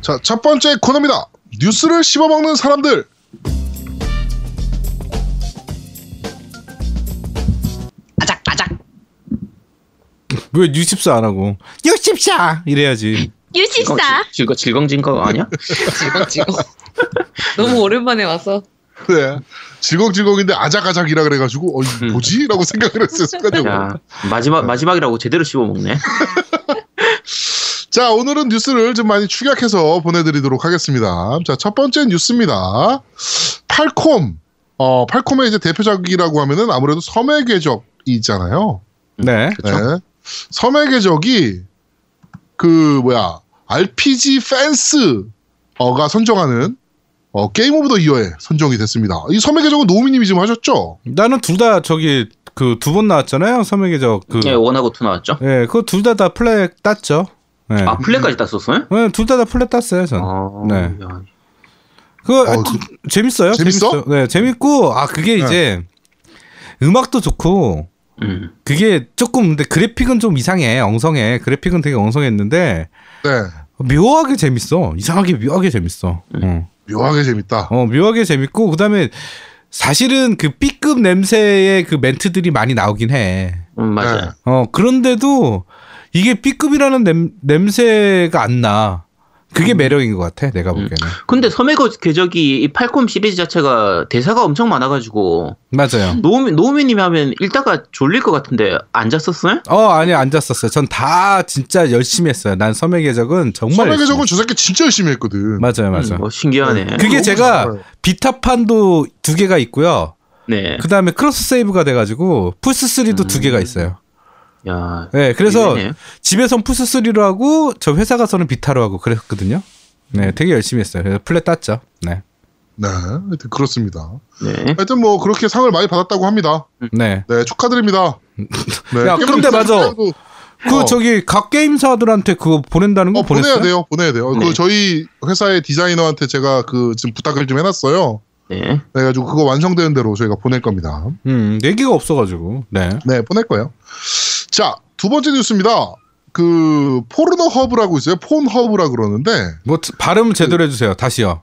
자, 첫 번째 코너입니다. 뉴스를 씹어먹는 사람들. 아작 아작 왜 뉴십사 안 하고 뉴십사 이래야지. 유십사 질거 질겅진 거 아니야? 지금 너무 오랜만에 와서 네. 질겅질겅인데 아작아작이라 그래가지고, 어, 이거 음. 뭐지? 라고 생각을 했어요, 순간적으로. 야 마지막 마지막이라고 제대로 씹어 먹네. 자, 오늘은 뉴스를 좀 많이 축약해서 보내드리도록 하겠습니다. 자, 첫 번째 뉴스입니다. Falcom. 어, Falcom의 이제 대표작이라고 하면은 아무래도 섬의 궤적이 있잖아요. 네. 네. 섬의 궤적이 그 뭐야 RPG Fans가 선정하는 어, Game of the Year에 선정이 됐습니다. 이 섬의 궤적은 노우미님이 지금 하셨죠? 나는 둘 다 저기 그 두 번 나왔잖아요. 섬의 궤적 그. 예, one하고 two 나왔죠. 예, 그거 둘 다 다 plat 땄죠. 네. 아 plat까지 땄었어요? 네, 둘 다 다 plat 땄어요, 전. 아, 네. 야, 그거 어, 아, 재밌어요. 재밌어? 재밌어요. 네, 재밌고 아 그게 네. 이제 음악도 좋고 음. 그게 조금 근데 그래픽은 좀 이상해. 엉성해. 그래픽은 되게 엉성했는데 네. 묘하게 재밌어. 이상하게 묘하게 재밌어. 어. 묘하게 재밌다. 어, 묘하게 재밌고 그다음에 사실은 그 B급 냄새의 그 멘트들이 많이 나오긴 해. 음, 맞아요. 네. 어, 그런데도 이게 B급이라는 냄, 냄새가 안 나. 그게 매력인 것 같아, 내가 보기에는. 근데 섬의 거- 궤적이 이 팔콤 시리즈 자체가 대사가 엄청 많아가지고 맞아요. 노우미 노우미님이 하면 읽다가 졸릴 것 같은데 앉았었어요? 어, 아니, 앉았었어요. 전 다 진짜 열심히 했어요. 난 섬의 계적은 정말. 섬의 열심히 궤적은 저 새끼 진짜 열심히 했거든. 맞아요, 맞아요. 음, 뭐 신기하네. 네. 그게 제가. Vita판도 두 개가 있고요. 네. 그 다음에 cross save가 돼가지고 플스3도 두 음. 개가 있어요. 야. 네, 그래서 이래네. 집에선 플스3로 하고 저 회사 가서는 Vita로 하고 그랬거든요. 네, 되게 열심히 했어요. 그래서 plat 땄죠. 네. 네, 하여튼 그렇습니다. 네. 하여튼 뭐 그렇게 상을 많이 받았다고 합니다. 네. 네, 축하드립니다. 네, 야, 근데 맞아. 그 어. 저기 각 게임사들한테 그거 보낸다는 거 어, 보내야 보냈어요? 돼요, 보내야 돼요. 네. 그 저희 회사의 디자이너한테 제가 그 지금 부탁을 좀 해놨어요. 네. 그래가지고 그거 완성되는 대로 저희가 보낼 겁니다. 음, 얘기가 없어가지고. 네. 네, 보낼 거예요. 자, 두 번째 뉴스입니다. 그 포르노 hub라고 있어요. Porn hub라 그러는데 뭐 트- 발음 제대로 해주세요. 다시요.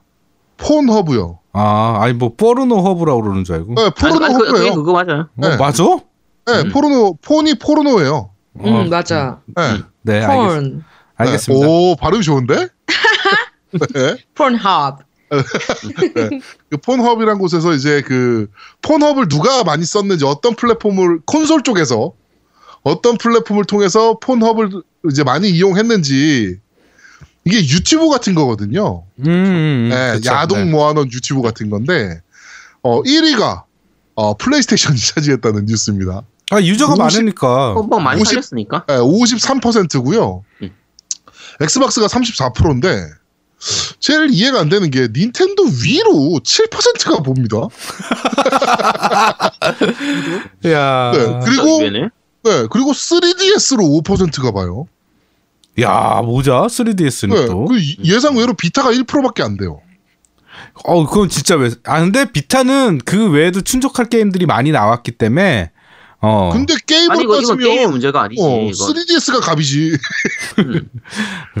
Porn hub요. 아, 아니 뭐 포르노 hub라고 그러는 줄 알고. 네, 포르노 아니, 그, hub예요. 그 거 맞아요. 어, 네. 맞아? 네, 음. 포르노 porn이 포르노예요. 어, 음 맞아 네. 네, 알겠, porn 알겠습니다. 네. 오, 발음이 좋은데? 네. Pornhub 그 Pornhub이란 곳에서 이제 그 Pornhub를 누가 많이 썼는지 어떤 플랫폼을 콘솔 쪽에서 어떤 플랫폼을 통해서 Pornhub를 이제 많이 이용했는지 이게 유튜브 같은 거거든요. 음, 음, 네, 그쵸. 야동 네. 모아놓은 유튜브 같은 건데 어 1위가 어 PlayStation이 차지했다는 뉴스입니다. 아, 유저가 50 많으니까. 어, 뭐 많이 50 살렸으니까. 네, 53%고요. 음. Xbox가 34%인데 제일 이해가 안 되는 게 닌텐도 위로 7%가 봅니다. 야. 네, 그리고 의외 네. 네, 그리고 3DS로 5%가 봐요. 야, 모자 3DS는 네, 또. 그 예상 외로 비타가 1%밖에 안 돼요. 어, 그건 진짜 왜? 아, 근데 비타는 그 외에도 충족할 게임들이 많이 나왔기 때문에. 어. 근데 게임으로 아니 이거 따지면 게임의 문제가 아니지. 어, 이거. 3DS가 갑이지.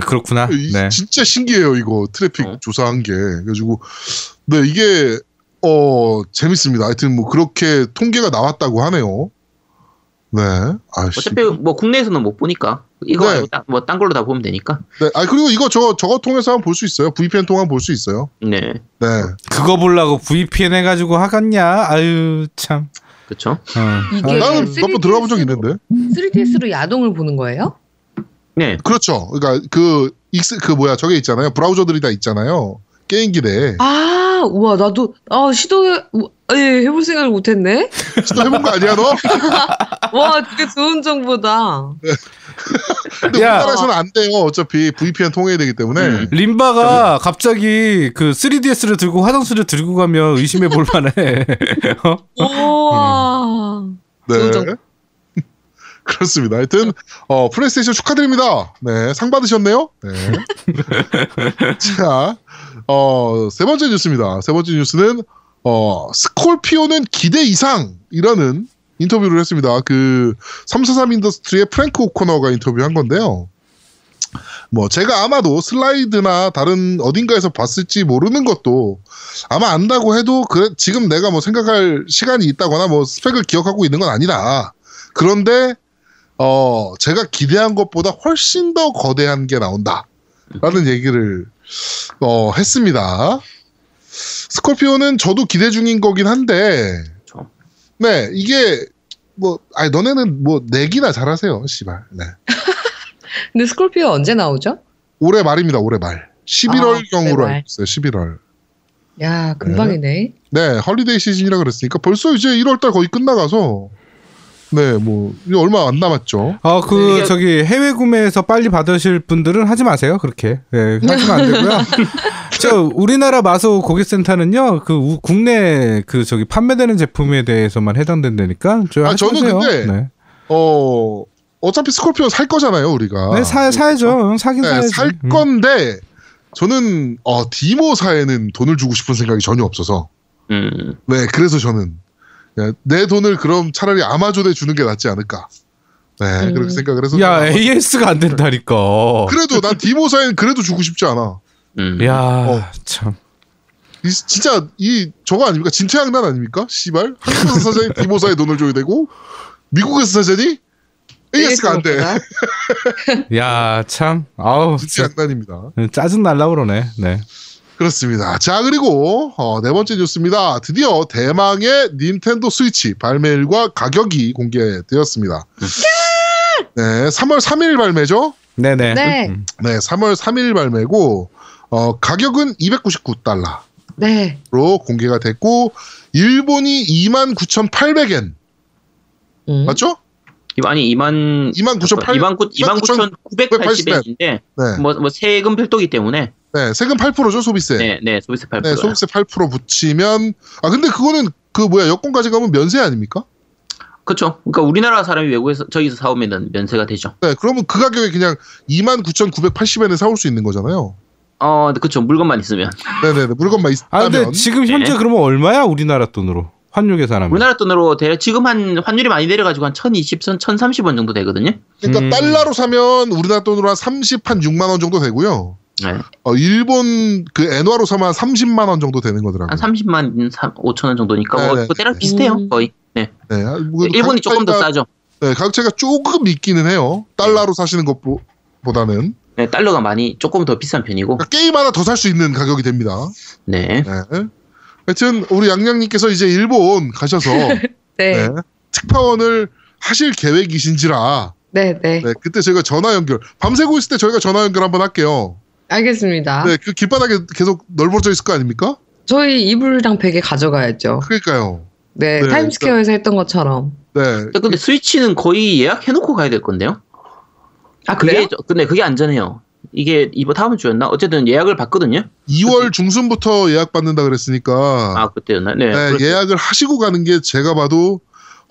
그렇구나. 이- 네. 진짜 신기해요 이거 트래픽 어. 조사한 게. 그래가지고 네 이게 어 재밌습니다. 하여튼 뭐 그렇게 통계가 나왔다고 하네요. 네. 아씨. 어차피 뭐 국내에서는 못 보니까 이거 네. 뭐딴 걸로 다 보면 되니까. 네. 아 그리고 이거 저 저거 통해서 한번 볼 수 있어요. VPN 통한 볼 수 있어요. 네. 네. 그거 보려고 VPN 해가지고 하겠냐? 아유, 참. 그렇죠. 어. 이게 아, 나는 3DS 몇번 들어가 본 적 있는데. 3DS로 야동을 보는 거예요? 네. 그렇죠. 그러니까 그 익스 그 뭐야 저게 있잖아요. 브라우저들이 다 있잖아요. 게임기 내에. 아 우와 나도 아 시도해 우- 예 해볼 생각을 못했네 진짜 해본 거 아니야 너? 와 되게 좋은 정보다 근데 야. 우리나라에서는 안 돼요. 어차피 VPN 통해야 되기 때문에. 음. 림바가 갑자기 그 3DS를 들고 화장실을 들고 가면 의심해 볼 만해. 어? 우와 네. 좋은 정보. 그렇습니다. 하여튼 어, 플레이스테이션 축하드립니다. 네, 상 받으셨네요. 네. 자, 어, 세 번째 뉴스입니다. 세 번째 뉴스는 어, Scorpio는 기대 이상이라는 인터뷰를 했습니다. 그 343 Industries의 프랭크 오코너가 인터뷰한 건데요. 뭐 제가 아마도 슬라이드나 다른 어딘가에서 봤을지 모르는 것도 아마 안다고 해도 그래 지금 내가 뭐 생각할 시간이 있다거나 뭐 스펙을 기억하고 있는 건 아니다. 그런데 어 제가 기대한 것보다 훨씬 더 거대한 게 나온다라는 얘기를 어 했습니다. 스콜피오는 저도 기대 중인 거긴 한데 그렇죠. 네 이게 뭐 아니 너네는 뭐 내기나 잘하세요 씨발 네 근데 스콜피오 언제 나오죠? 올해 말입니다 올해 말 11월경으로 올해 말. 알고 있어요 11월 야, 금방이네. 네 헐리데이 시즌이라 그랬으니까 벌써 이제 1월달 거의 끝나가서 네 뭐 얼마 안 남았죠 아, 그, 이게- 저기, 해외 구매해서 빨리 받으실 분들은 하지 마세요. 그렇게. 예, 하시면 안 되고요. 저, 우리나라 마소 고객센터는요, 그, 우- 국내, 그, 저기, 판매되는 제품에 대해서만 해당된다니까. 저 아, 저는 마세요. 근데 네. 어 어차피 스콜피오 살 거잖아요 우리가 네, 사, 사야죠. 사긴 네, 사야지. 살 음. 건데 저는 어 디모사에는 돈을 주고 싶은 생각이 전혀 없어서 음. 네, 그래서 저는 네, 내 돈을 그럼 차라리 아마존에 주는 게 낫지 않을까. 네, 음. 그렇게 생각을 해서. 야, 아마- AS가 안 된다니까. 그래도 난 디모사엔 그래도 주고 싶지 않아. 음. 야, 어. 참. 이, 진짜 이 저거 아닙니까? 진퇴양난 아닙니까? 씨발 한국에서 사자니 디모사에 돈을 줘야 되고 미국에서 사자니 AS가 안 돼. 야, 참. 아우, 진짜 진퇴양난입니다. 짜증 날라 그러네. 네. 그렇습니다. 자 그리고 어, 네 번째 뉴스입니다. 드디어 대망의 닌텐도 스위치 발매일과 가격이 공개되었습니다. 네, 3월 3일 발매죠. 네네. 네. 음. 네, 3월 3일 발매고 어, 가격은 299달러로 네. 공개가 됐고 일본이 29,800엔 음. 맞죠? 이- 아니 2만 29,800 2만 29,980엔인데 네. 뭐, 뭐 세금 별도기 때문에 네, 세금 8%죠 소비세. 네, 네, 네 소비세 8%. 소비세 8% 붙이면 아 근데 그거는 그 뭐야 여권까지 가면 면세 아닙니까? 그렇죠. 그러니까 우리나라 사람이 외국에서 저기서 사오면은 면세가 되죠. 네, 그러면 그 가격에 그냥 29,980엔에 사올 수 있는 거잖아요. 어, 그렇죠. 물건만 있으면. 네네네 물건만 아, 근데 지금 현재 네. 그러면 얼마야? 우리나라 돈으로. 환율 계산하면. 우리나라 돈으로 대 지금 한 환율이 많이 내려가지고 한 1,020선, 1,030원 정도 되거든요. 그러니까 음. 달러로 사면 우리나라 돈으로 한 30, 한 6만 원 정도 되고요. 네. 어, 일본 그 엔화로 사면 한 30만 원 정도 되는 거더라고요. 한 30만 5천 원 정도니까. 뭐 그때랑 비슷해요. 음. 거의. 네. 네, 뭐 일본이 조금 더 차이가- 싸죠. 네, 가격 차이가 조금 있기는 해요. 달러로 사시는 것보다는 네, 달러가 많이 조금 더 비싼 편이고. 그러니까 게임 하나 더 살 수 있는 가격이 됩니다. 네. 네. 하여튼 우리 양양님께서 이제 일본 가셔서 네. 네, 네. 특파원을 하실 계획이신지라 네. 네, 그때 저희가 전화 연결 밤새고 있을 때 저희가 전화 연결 한번 할게요. 알겠습니다. 네, 그 길바닥에 계속 널브러져 있을 거 아닙니까? 저희 이불이랑 베개 가져가야죠. 그러니까요. 네. 네, 타임스퀘어에서 했던 것처럼. 네, 근데 스위치는 거의 예약해놓고 가야 될 건데요. 아, 그게 그래요? 저- 근데 그게 안전해요. 이게 이번 다음 주였나? 어쨌든 예약을 받거든요. 2월 중순부터 예약 받는다 그랬으니까 아 그때였나? 네. 네, 그래서- 예약을 하시고 가는 게 제가 봐도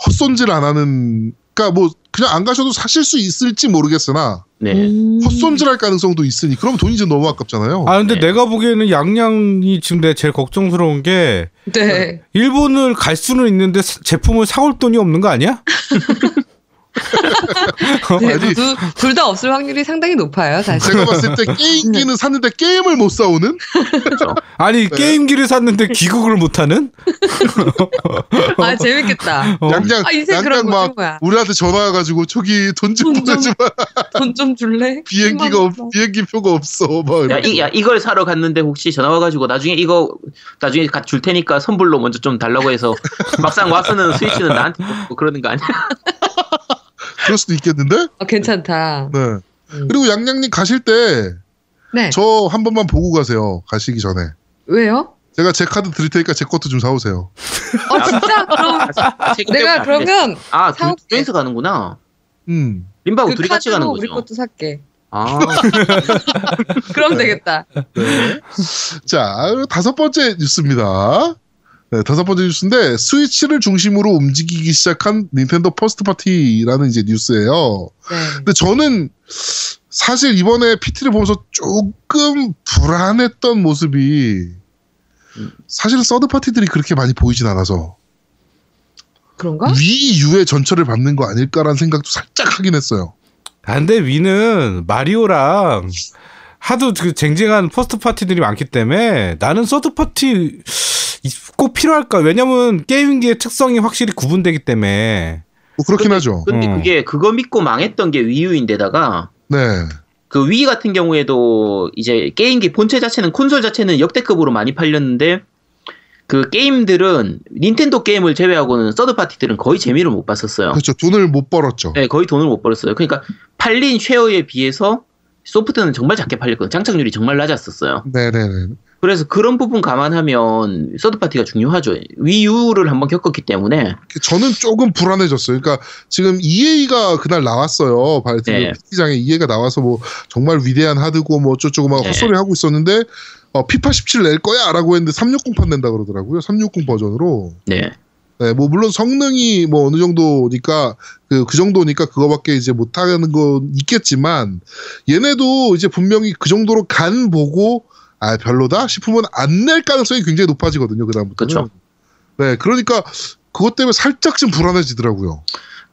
헛손질 안 하는 그러니까 뭐 그냥 안 가셔도 사실 수 있을지 모르겠으나 네. 음. 헛손질할 가능성도 있으니 그럼 돈이 좀 너무 아깝잖아요. 아, 근데 네. 내가 보기에는 양양이 지금 내가 제일 걱정스러운 게 네. 일본을 갈 수는 있는데 사- 제품을 사올 돈이 없는 거 아니야? 네, 아니. 둘다 없을 확률이 상당히 높아요, 사실. 제가 봤을 때 게임기는 샀는데 게임을 못 사오는 그렇죠. 아니, 게임기를 샀는데 귀국을 못 하는? 아, 재밌겠다. 어. 양양 아, 인생 그런 막 뭐야. 우리한테 전화 와가지고 저기 돈 좀 보내주마 돈 좀 줄래? 비행기가 없 비행기 표가 없어 막 야. 이, 야 이걸 사러 갔는데 혹시 전화 와가지고 나중에 이거 나중에 가- 줄 테니까 선불로 먼저 좀 달라고 해서 막상 와서는 스위치는 나한테 줬고 그러는 거 아니야? 그럴 수도 있겠는데. 아, 괜찮다. 네. 음. 그리고 양양님 가실 때저 네. 한 번만 보고 가세요. 가시기 전에 왜요? 제가 제 카드 드릴 테니까 제 것도 좀 사오세요. 어, 진짜? 그럼 내가. 그러면 아, 둘, 사올게. 둘이서 가는구나. 음. 림바하고 그 둘이 같이 가는 카드로 우리 거죠. 것도 살게. 아, 그럼 네. 되겠다. 네. 자 다섯 번째 뉴스입니다. 네, 다섯 번째 뉴스인데 스위치를 중심으로 움직이기 시작한 닌텐도 first party라는 이제 뉴스예요. 네. 근데 저는 사실 이번에 PT를 보면서 조금 불안했던 모습이 사실 서드 파티들이 그렇게 많이 보이진 않아서 그런가? Wii U의 전철을 밟는 거 아닐까라는 생각도 살짝 하긴 했어요. 아, 근데 Wii는 마리오랑 하도 그 쟁쟁한 first party들이 많기 때문에 나는 third party 꼭 필요할까? 왜냐면 게임기의 특성이 확실히 구분되기 때문에 뭐 그렇긴 하죠. 근데 음. 그게 그거 믿고 망했던 게 Wii U인데다가 네. 그 Wii 같은 경우에도 이제 게임기 본체 자체는 콘솔 자체는 역대급으로 많이 팔렸는데 그 게임들은 닌텐도 게임을 제외하고는 third party들은 거의 재미를 못 봤었어요. 그렇죠. 돈을 못 벌었죠. 네, 거의 돈을 못 벌었어요. 그러니까 팔린 쉐어에 비해서 소프트는 정말 작게 팔렸거든요. 장착률이 정말 낮았었어요. 네네네. 그래서 그런 부분 감안하면 서드 파티가 중요하죠. 위유를 한번 겪었기 때문에 저는 조금 불안해졌어요. 그러니까 지금 EA가 그날 나왔어요. 네. PT장에 EA가 나와서 뭐 정말 위대한 하드고 뭐 어쩌고 막 네. 헛소리 하고 있었는데 어, 피파 17 낼 거야 라고 했는데 360판 낸다 그러더라고요. 360 버전으로. 네, 네, 뭐 물론 성능이 뭐 어느 정도니까 그, 그 정도니까 그거밖에 이제 못하는 건 있겠지만 얘네도 이제 분명히 그 정도로 간 보고 아 별로다 싶으면 안 낼 가능성이 굉장히 높아지거든요 그 다음부터는. 그쵸. 네, 그러니까 그것 때문에 살짝 좀 불안해지더라고요.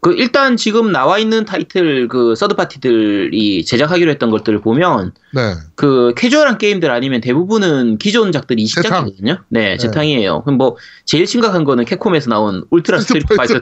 그 일단 지금 나와 있는 타이틀 그 서드 파티들이 제작하기로 했던 것들을 보면 네, 그 캐주얼한 게임들 아니면 대부분은 기존작들이 재탕. 이식작이거든요. 네, 네. 재탕이에요. 그럼 뭐 제일 심각한 거는 Capcom에서 나온 Ultra Street Fighter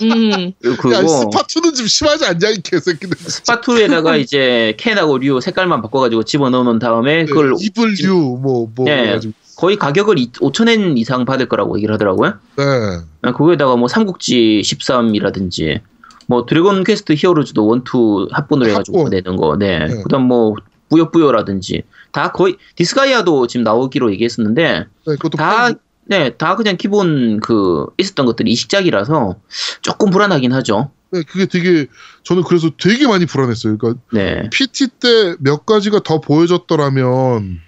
2 음. 이 스파투는 좀 심하지 않냐 이 개새끼들. 스파투에다가 이제 켄하고 류 색깔만 바꿔 가지고 집어넣어 놓은 다음에 그걸 evil 류 뭐뭐 네. 해가지고. 거의 가격을 5천엔 이상 받을 거라고 얘기를 하더라고요. 네, 그거에다가 뭐 삼국지 13이라든지 뭐 Dragon Quest Heroes도 1, 2 합본으로 해가지고 합본. 내는 거. 네. 네. 그다음 뭐 뿌요뿌요라든지 다 거의 디스가이아도 지금 나오기로 얘기했었는데 네 다. 네, 다 그냥 기본 그 있었던 것들이 이식작이라서 조금 불안하긴 하죠. 네, 그게 되게 저는 그래서 되게 많이 불안했어요. 그러니까 네. PT 때 몇 가지가 더 보여줬더라면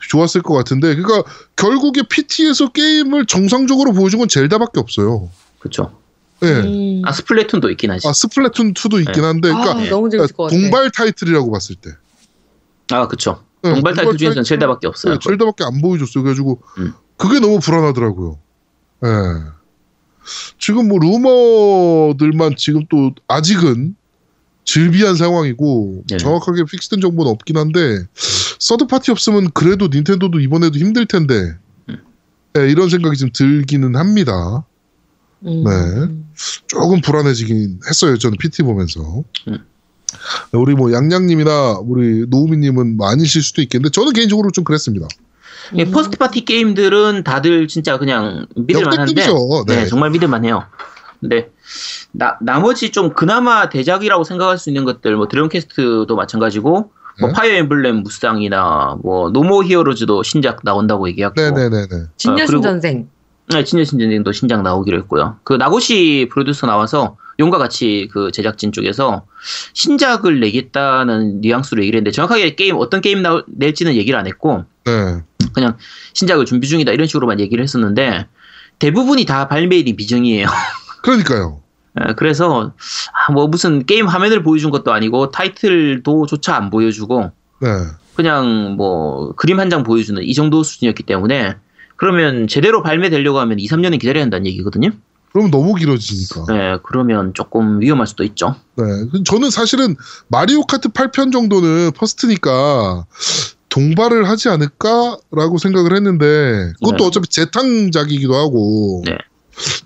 좋았을 것 같은데, 그러니까 결국에 PT에서 게임을 정상적으로 보여준 건 젤다밖에 없어요. 그렇죠. 네. 음. 아 스플래툰도 있긴 하지. 아 스플래툰 2도 있긴 한데, 그러니까 아, 너무 재밌을 것 같아. 동발 타이틀이라고 봤을 때. 아, 그쵸. 네, 동발 타이틀 중에서는 젤다밖에 없어요. 네, 젤다밖에 안 보여줬어요. 그래가지고 음. 그게 너무 불안하더라고요. 예. 지금 뭐 루머들만 지금 또 아직은 즐비한 상황이고 네. 정확하게 픽스된 정보는 없긴 한데 서드 파티 없으면 그래도 닌텐도도 이번에도 힘들 텐데 음. 예, 이런 생각이 좀 들기는 합니다. 음. 네. 조금 불안해지긴 했어요. 저는 PT 보면서. 음. 우리 뭐 양양님이나 우리 노우미님은 뭐 아니실 수도 있겠는데 저는 개인적으로 좀 그랬습니다. 예, first party 게임들은 다들 진짜 그냥 믿을만한데. 네. 네. 정말 믿을만해요. 근데 나 나머지 좀 그나마 대작이라고 생각할 수 있는 것들, 뭐 Dragon Quest도 마찬가지고, 뭐 네. Fire Emblem 무쌍이나 뭐 No More Heroes도 신작 나온다고 얘기하고, 네네네네. 진여신 아, 그리고- 전생. 네, 진여신전생도 신작 나오기로 했고요. 그 나고시 프로듀서 나와서 용과 같이 그 제작진 쪽에서 신작을 내겠다는 뉘앙스로 얘기를 했는데 정확하게 게임 어떤 게임 나, 낼지는 얘기를 안 했고 네. 그냥 신작을 준비 중이다 이런 식으로만 얘기를 했었는데 대부분이 다 발매일이 미정이에요. 그러니까요. 에, 그래서 아, 뭐 무슨 게임 화면을 보여준 것도 아니고 타이틀도 조차 안 보여주고 네. 그냥 뭐 그림 한 장 보여주는 이 정도 수준이었기 때문에 그러면 제대로 발매되려고 하면 2, 3년은 기다려야 한다는 얘기거든요. 그럼 너무 길어지니까. 네, 그러면 조금 위험할 수도 있죠. 네. 저는 사실은 마리오 카트 8편 정도는 퍼스트니까 동발을 하지 않을까라고 생각을 했는데 그것도 네. 어차피 재탕작이기도 하고 네.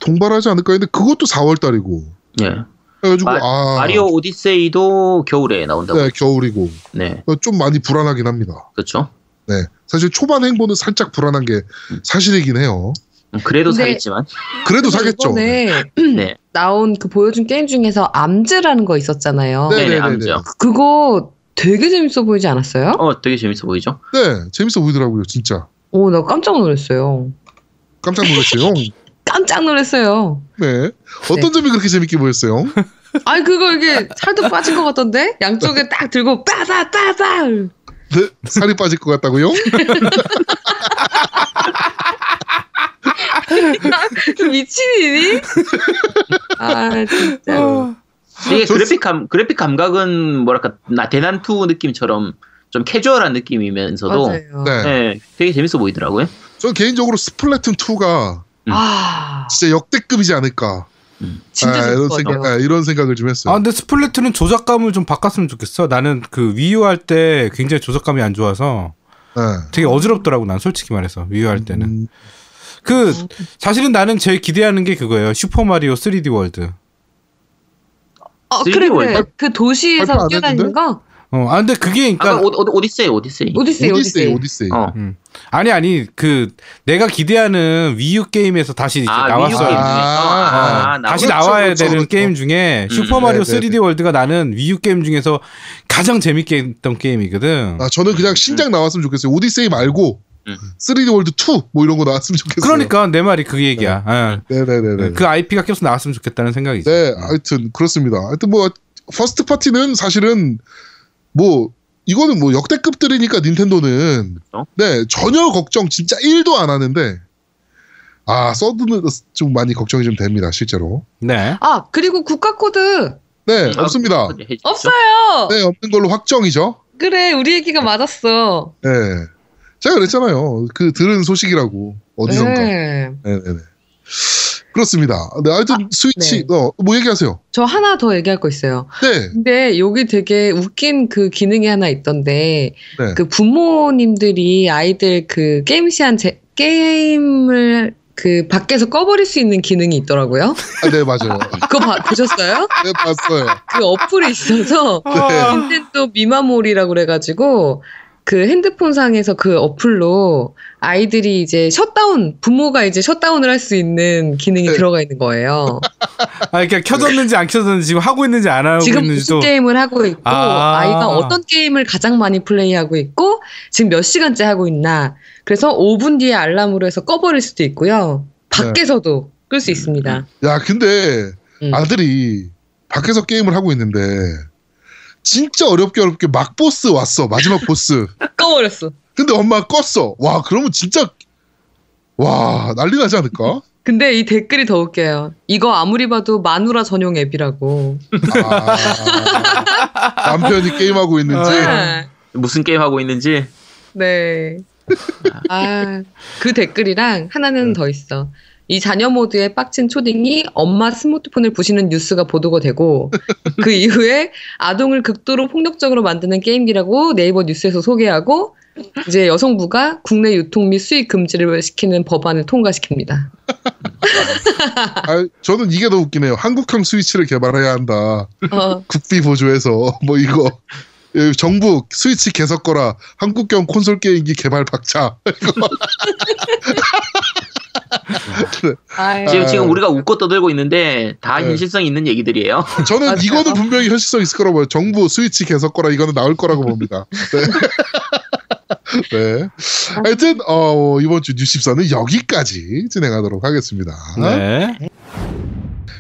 동발하지 않을까 했는데 그것도 4월 달이고 네. 그래가지고 마- 아 마리오 오디세이도 겨울에 나온다고. 네, 겨울이고 네, 좀 많이 불안하긴 합니다. 그렇죠. 네. 사실 초반 행보는 살짝 불안한 게 사실이긴 해요. 음, 그래도 근데- 사겠지만. 그래도 사겠죠. 이번에 네, 나온 그 보여준 게임 중에서 암즈라는 거 있었잖아요. 네. 네네, 네네네네. 암죠. 그거 되게 재밌어 보이지 않았어요? 어, 되게 재밌어 보이죠? 네, 재밌어 보이더라고요, 진짜. 오, 나 깜짝 놀랐어요. 깜짝 놀랐어요. 깜짝 놀랐어요. 네. 어떤 점이 그렇게 재밌게 보였어요? 아니 그거 이게 살도 빠진 것 같던데 양쪽에 딱 들고 빠바 빠바 네, 살이 빠질 것 같다고요? 미친이니? 아 진짜. 이게 저- 그래픽 감 그래픽 감각은 뭐랄까 나 대난투 느낌처럼 좀 캐주얼한 느낌이면서도 맞아요. 네. 네, 되게 재밌어 보이더라고요. 저는 개인적으로 Splatoon 2가 아 진짜 역대급이지 않을까. 진짜 아, 이런 것 생각. 아, 이런 생각을 좀 했어요. 아 근데 Splatoon은 조작감을 좀 바꿨으면 좋겠어. 나는 그 Wii U 할 때 굉장히 조작감이 안 좋아서 네. 되게 어지럽더라고 난 솔직히 말해서 Wii U 할 때는. 음, 그 사실은 나는 제일 기대하는 게 그거예요. 슈퍼 마리오 3D 월드. 어, 3D 그래, 그래. 그 도시에서 안 뛰어다니는 거? 어, 아 근데 그게 그러니까 오, 오디세이 오디세이. 오디세이, 오디세이, 오디세이. 오디세이. 어. 아니 아니 그 내가 기대하는 Wii U 게임에서 다시 이제 아, 나왔어요. 게임 중에서? 아, 아, 나 다시 그렇죠, 나와야 그렇죠, 되는 그렇죠. 게임 중에 음, 슈퍼 마리오 네, 네, 3D 월드가 나는 Wii U 게임 중에서 가장 재밌게 했던 게임이거든. 아, 저는 그냥 신작 나왔으면 좋겠어요. 오디세이 말고 음. 3D 월드 2 뭐 이런 거 나왔으면 좋겠어요. 그러니까 내 말이 그 얘기야. 아, 네네네네. 그 IP가 계속 나왔으면 좋겠다는 생각이지. 네, 하여튼 그렇습니다. 하여튼 뭐 first party는 사실은 뭐 이거는 뭐 역대급들이니까 닌텐도는 그렇죠. 네 전혀 걱정 진짜 1도 안 하는데 아 서드는 좀 많이 걱정이 좀 됩니다 실제로. 네. 아, 그리고 국가 코드 네 아, 없습니다. 없어요. 네 없는 걸로 확정이죠. 그래, 우리 얘기가 맞았어. 네 제가 그랬잖아요. 그 들은 소식이라고 어디선가. 네. 네네네. 그렇습니다. 네 하여튼 스위치 네. 어뭐 얘기하세요. 저 하나 더 얘기할 거 있어요. 네. 근데 여기 되게 웃긴 그 기능이 하나 있던데, 네. 그 부모님들이 아이들 그 게임 시한 제, 게임을 그 밖에서 꺼버릴 수 있는 기능이 있더라고요. 아, 네 맞아요. 그거 봐- 보셨어요? 네 봤어요. 그 어플이 있어서 네. 닌텐도 미마몰이라고 그래가지고 그 핸드폰상에서 그 어플로 아이들이 이제 셧다운 부모가 이제 셧다운을 할 수 있는 기능이 네. 들어가 있는 거예요. 아, 그러니까 켜졌는지 안 켜졌는지 지금 하고 있는지 안 하고 지금 있는지도 무슨 게임을 하고 있고 아. 아. 이가 어떤 게임을 가장 많이 플레이하고 있고 지금 몇 시간째 하고 있나. 그래서 5분 뒤에 알람으로 해서 꺼버릴 수도 있고요. 밖에서도 끌 수 있습니다. 야 근데 음. 아들이 밖에서 게임을 하고 있는데 진짜 어렵게 어렵게 막 보스 왔어 마지막 보스 꺼버렸어. 근데 엄마가 껐어 와 그러면 진짜 와 난리 나지 않을까 근데 이 댓글이 더 웃겨요. 이거 아무리 봐도 마누라 전용 앱이라고. 아, 남편이 게임하고 있는지 네. 무슨 게임 하고 있는지. 네. 아, 그 댓글이랑 하나는 더 있어. 이 자녀 모드에 빡친 초딩이 엄마 스마트폰을 부시는 뉴스가 보도가 되고 그 이후에 아동을 극도로 폭력적으로 만드는 게임기라고 네이버 뉴스에서 소개하고 이제 여성부가 국내 유통 및 수입 금지를 시키는 법안을 통과시킵니다. 아, 저는 이게 더 웃기네요. 한국형 스위치를 개발해야 한다. 어, 국비 보조해서 뭐 이거. 예, 정부 스위치 개석 거라. 한국형 콘솔 게임기 개발 박차 지금 아. 지금 우리가 웃고 떠들고 있는데 다 네. 현실성 있는 얘기들이에요. 저는 맞아요. 이거는 분명히 현실성 있을 거라고 봐요. 정부 스위치 개석거라 이거는 나올 거라고 봅니다. 네. 네. 하여튼 어, 이번 주 뉴십사는 여기까지 진행하도록 하겠습니다. 네.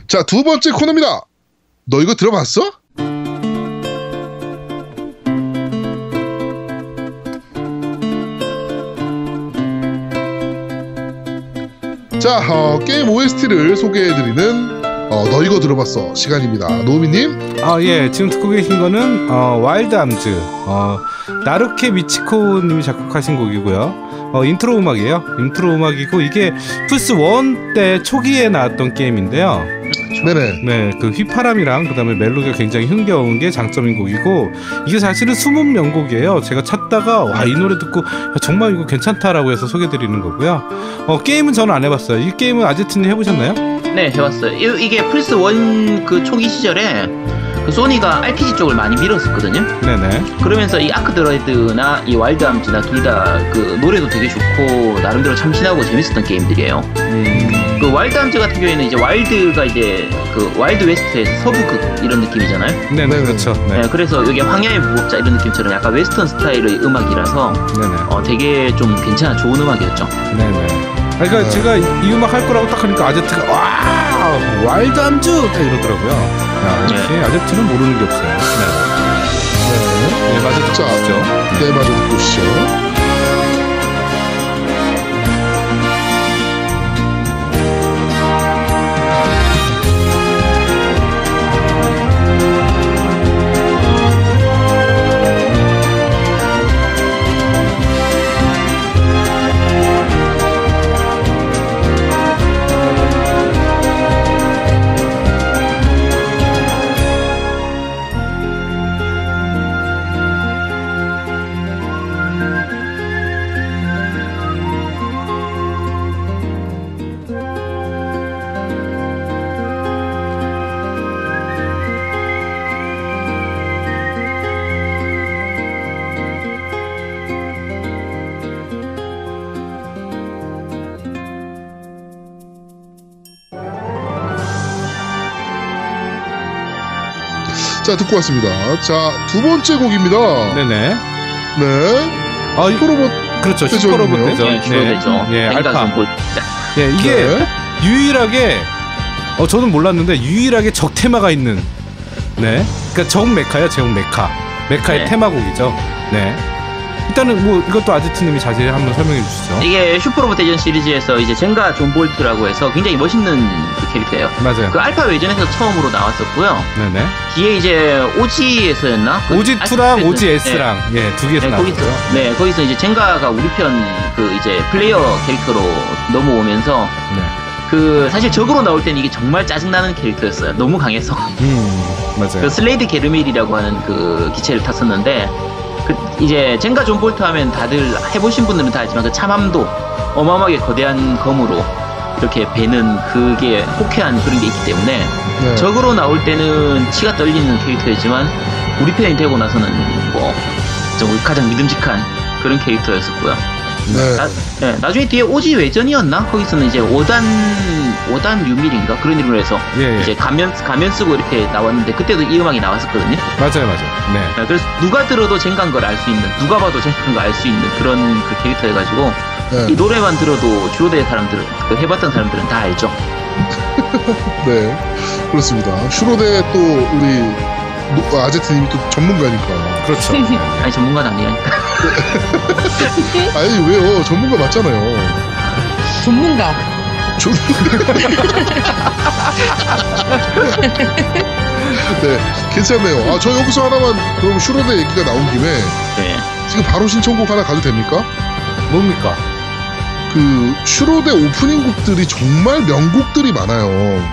자, 두 번째 코너입니다. 너 이거 들어봤어? 자, 어, 게임 OST를 소개해드리는 어, 너 이거 들어봤어 시간입니다. 노미님. 아, 예. 지금 듣고 계신 거는 어, 와일드 암즈. 어, 나루케 미치코 님이 작곡하신 곡이고요. 어, 인트로 음악이에요. 인트로 음악이고 이게 플스 1때 초기에 나왔던 게임인데요. 네네. 네, 그 휘파람이랑 그다음에 멜로디가 굉장히 흥겨운 게 장점인 곡이고 이게 사실은 숨은 명곡이에요. 제가 찾다가 와 이 노래 듣고 야, 정말 이거 괜찮다라고 해서 소개드리는 거고요. 어 게임은 저는 안 해봤어요. 이 게임은 아제트님 해보셨나요? 네, 해봤어요. 이, 게 플스 1그 초기 시절에 그 소니가 RPG 쪽을 많이 밀었었거든요. 네네. 그러면서 이 아크 더 래드나 이 와일드 암즈나 둘 다 그 노래도 되게 좋고 나름대로 참신하고 재밌었던 게임들이에요. 음, 그 와일드 암즈 같은 경우에는 이제 wild가 이제 그 wild west의 서부극 이런 느낌이잖아요. 네네 네네. 그렇죠. 네, 네, 그래서 여기 황야의 무법자 이런 느낌처럼 약간 웨스턴 스타일의 음악이라서 네네. 어, 되게 좀 괜찮아 좋은 음악이었죠. 네네. 아, 그러니까 네. 제가 이, 이 음악 할 거라고 딱 하니까 아제트가 와 와일드 암즈 딱 이러더라고요. 야, 역시 네. 아제트는 모르는 게 없어요. 네, 네. 네 맞아 자. 듣죠. 네, 마저 듣고 오시죠. 자, 듣고 왔습니다. 자, 두 번째 곡입니다. 네네. 네. 아, 이- 프로보 그렇죠. 슈퍼로봇 대전. 네, 슈로대죠. 예, 알파. 뭐, 예, 이게 네. 유일하게 어 저는 몰랐는데 유일하게 적 테마가 있는 네 그러니까 적 mecha야 제목 메카 메카의 네. 테마곡이죠 네 일단은 뭐 이것도 아지트님이 자세히 한번 설명해 주시죠 이게 슈퍼로봇 대전 시리즈에서 이제 젠가 존 볼트라고 해서 굉장히 멋있는 그 캐릭터예요. 맞아요 그 알파 외전에서 처음으로 나왔었고요. 네네 뒤에 이제 OG에서였나? 그 OG 알파 2랑 외전- OG 네. S랑 예두 개에서 네, 거기서 나왔죠 네 거기서 이제 젠가가 우리 편 그 이제 플레이어 캐릭터로 넘어오면서 네. 그 사실 적으로 나올 때는 이게 정말 짜증나는 캐릭터였어요. 너무 강해서 음 맞아요 그 슬레이드 게르밀이라고 하는 그 기체를 탔었는데 그 이제 젠가 존 볼트 하면 다들 해보신 분들은 다 알지만 그 참함도 어마어마하게 거대한 검으로 이렇게 배는 그게 호쾌한 그런 게 있기 때문에 네. 적으로 나올 때는 치가 떨리는 캐릭터였지만 우리 편이 되고 나서는 뭐좀 가장 믿음직한 그런 캐릭터였었고요. 네. 나, 네, 나중에 뒤에 오지 외전이었나? 거기서는 이제 5단 5단 유밀인가 그런 이름으로 해서 예, 예. 이제 가면 가면 쓰고 이렇게 나왔는데 그때도 이 음악이 나왔었거든요. 맞아요 맞아요 네 네, 그래서 누가 들어도 젠간 걸 알 수 있는 누가 봐도 젠간 걸알 수 있는 그런 그 캐릭터여가지고 네. 이 노래만 들어도 주로대 사람들은 그 해봤던 사람들은 다 알죠. 네. 그렇습니다. 슈로데 또 우리 노- 아제트님이 또 전문가니까. 그렇죠 네. 아니 전문가는 아니라니까. 아니 왜요? 전문가 맞잖아요. 전문가. 전... 네, 괜찮네요. 아, 저 여기서 하나만 그럼 슈로데 얘기가 나온 김에 네. 지금 바로 신청곡 하나 가도 됩니까? 뭡니까 그 슈로대 오프닝 곡들이 정말 명곡들이 많아요.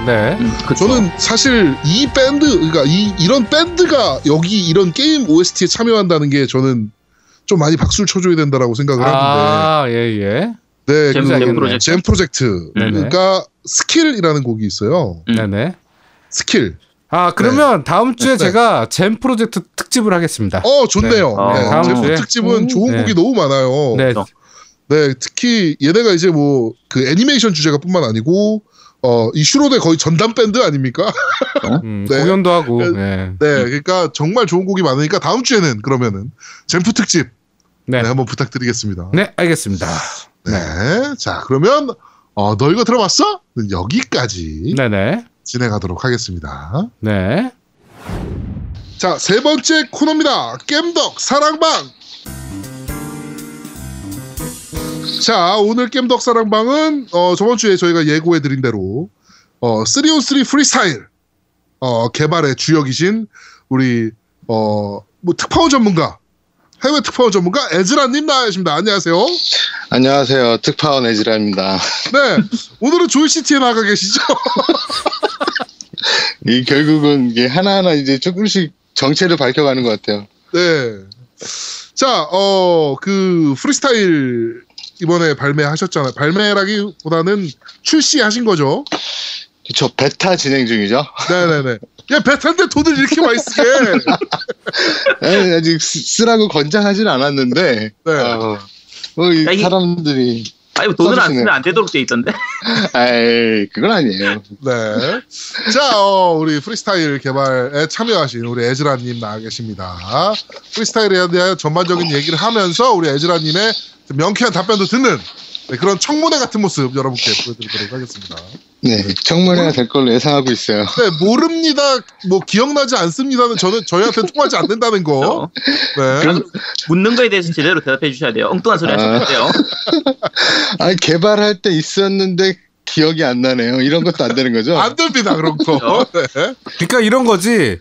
네 음, 그쵸. 저는 사실 이 밴드, 그러니까 이 이런 밴드가 여기 이런 게임 OST에 참여한다는 게 저는 좀 많이 박수를 쳐줘야 된다라고 생각을 하는데, 아 예 예 네, JAM, 그 JAM Project. JAM Project, 네네. 그러니까 스킬이라는 곡이 있어요. 음. 네네 스킬. 아 그러면 다음 주에 네. 제가 잼 프로젝트 특집을 하겠습니다 어, 좋네요. 네. 어, 네, 다음 잼프 주에. 특집은 음. 좋은 네. 곡이 너무 많아요. 네 그렇죠. 네, 특히 얘네가 이제 뭐 그 애니메이션 주제가 뿐만 아니고 어, 이 슈로데 거의 전담 밴드 아닙니까? 음, 네. 공연도 하고 네. 네. 네, 그러니까 정말 좋은 곡이 많으니까 다음 주에는 그러면은 잼프 특집 네. 네, 한번 부탁드리겠습니다. 네, 알겠습니다. 네. 자, 그러면 어, 너 이거 들어봤어? 여기까지 네네. 진행하도록 하겠습니다. 네. 자, 세 번째 코너입니다. 겜덕 사랑방. 자, 오늘 겜덕 사랑방은 어, 저번 주에 저희가 예고해 드린 대로 어, 3on3 프리스타일 어, 개발의 주역이신 우리 어, 뭐 특파원 전문가 해외 특파원 전문가 에즈라님 나와계십니다. 안녕하세요. 안녕하세요. 특파원 에지라입니다. 네, 오늘은 조이시티에 나가 계시죠? 이 결국은 이게 하나하나 이제 조금씩 정체를 밝혀가는 것 같아요. 네. 자, 어, 그, 프리스타일 이번에 발매하셨잖아요. 발매라기보다는 출시하신 거죠. 저 베타 진행 중이죠. 네네네. 야, 베타인데 돈을 이렇게 많이 쓰게. 에, 아직 쓰- 쓰라고 권장하진 않았는데, 네. 어, 뭐, 이 야, 이- 사람들이, 아니 돈을 안 써주시네요. 쓰면 안 되도록 돼 있던데. 아이, 그건 아니에요. 네. 자, 어, 우리 프리스타일 개발에 참여하신 우리 에즈라님 나와 계십니다. 프리스타일에 대한 전반적인 얘기를 하면서 우리 에즈라님의 명쾌한 답변도 듣는 네, 그런 청문회 같은 모습 여러분께 보여드리도록 하겠습니다. 네, 청문회가 될 걸로 예상하고 있어요. 네, 모릅니다. 뭐 기억나지 않습니다는 저는 저희한테 통하지 않는다는 거. 네. 그럼 묻는 거에 대해서 제대로 대답해 주셔야 돼요. 엉뚱한 소리 하시면 안 돼요. 아, 개발할 때 있었는데 기억이 안 나네요. 이런 것도 안 되는 거죠? 안 됩니다 그런 거. 네. 그러니까 이런 거지.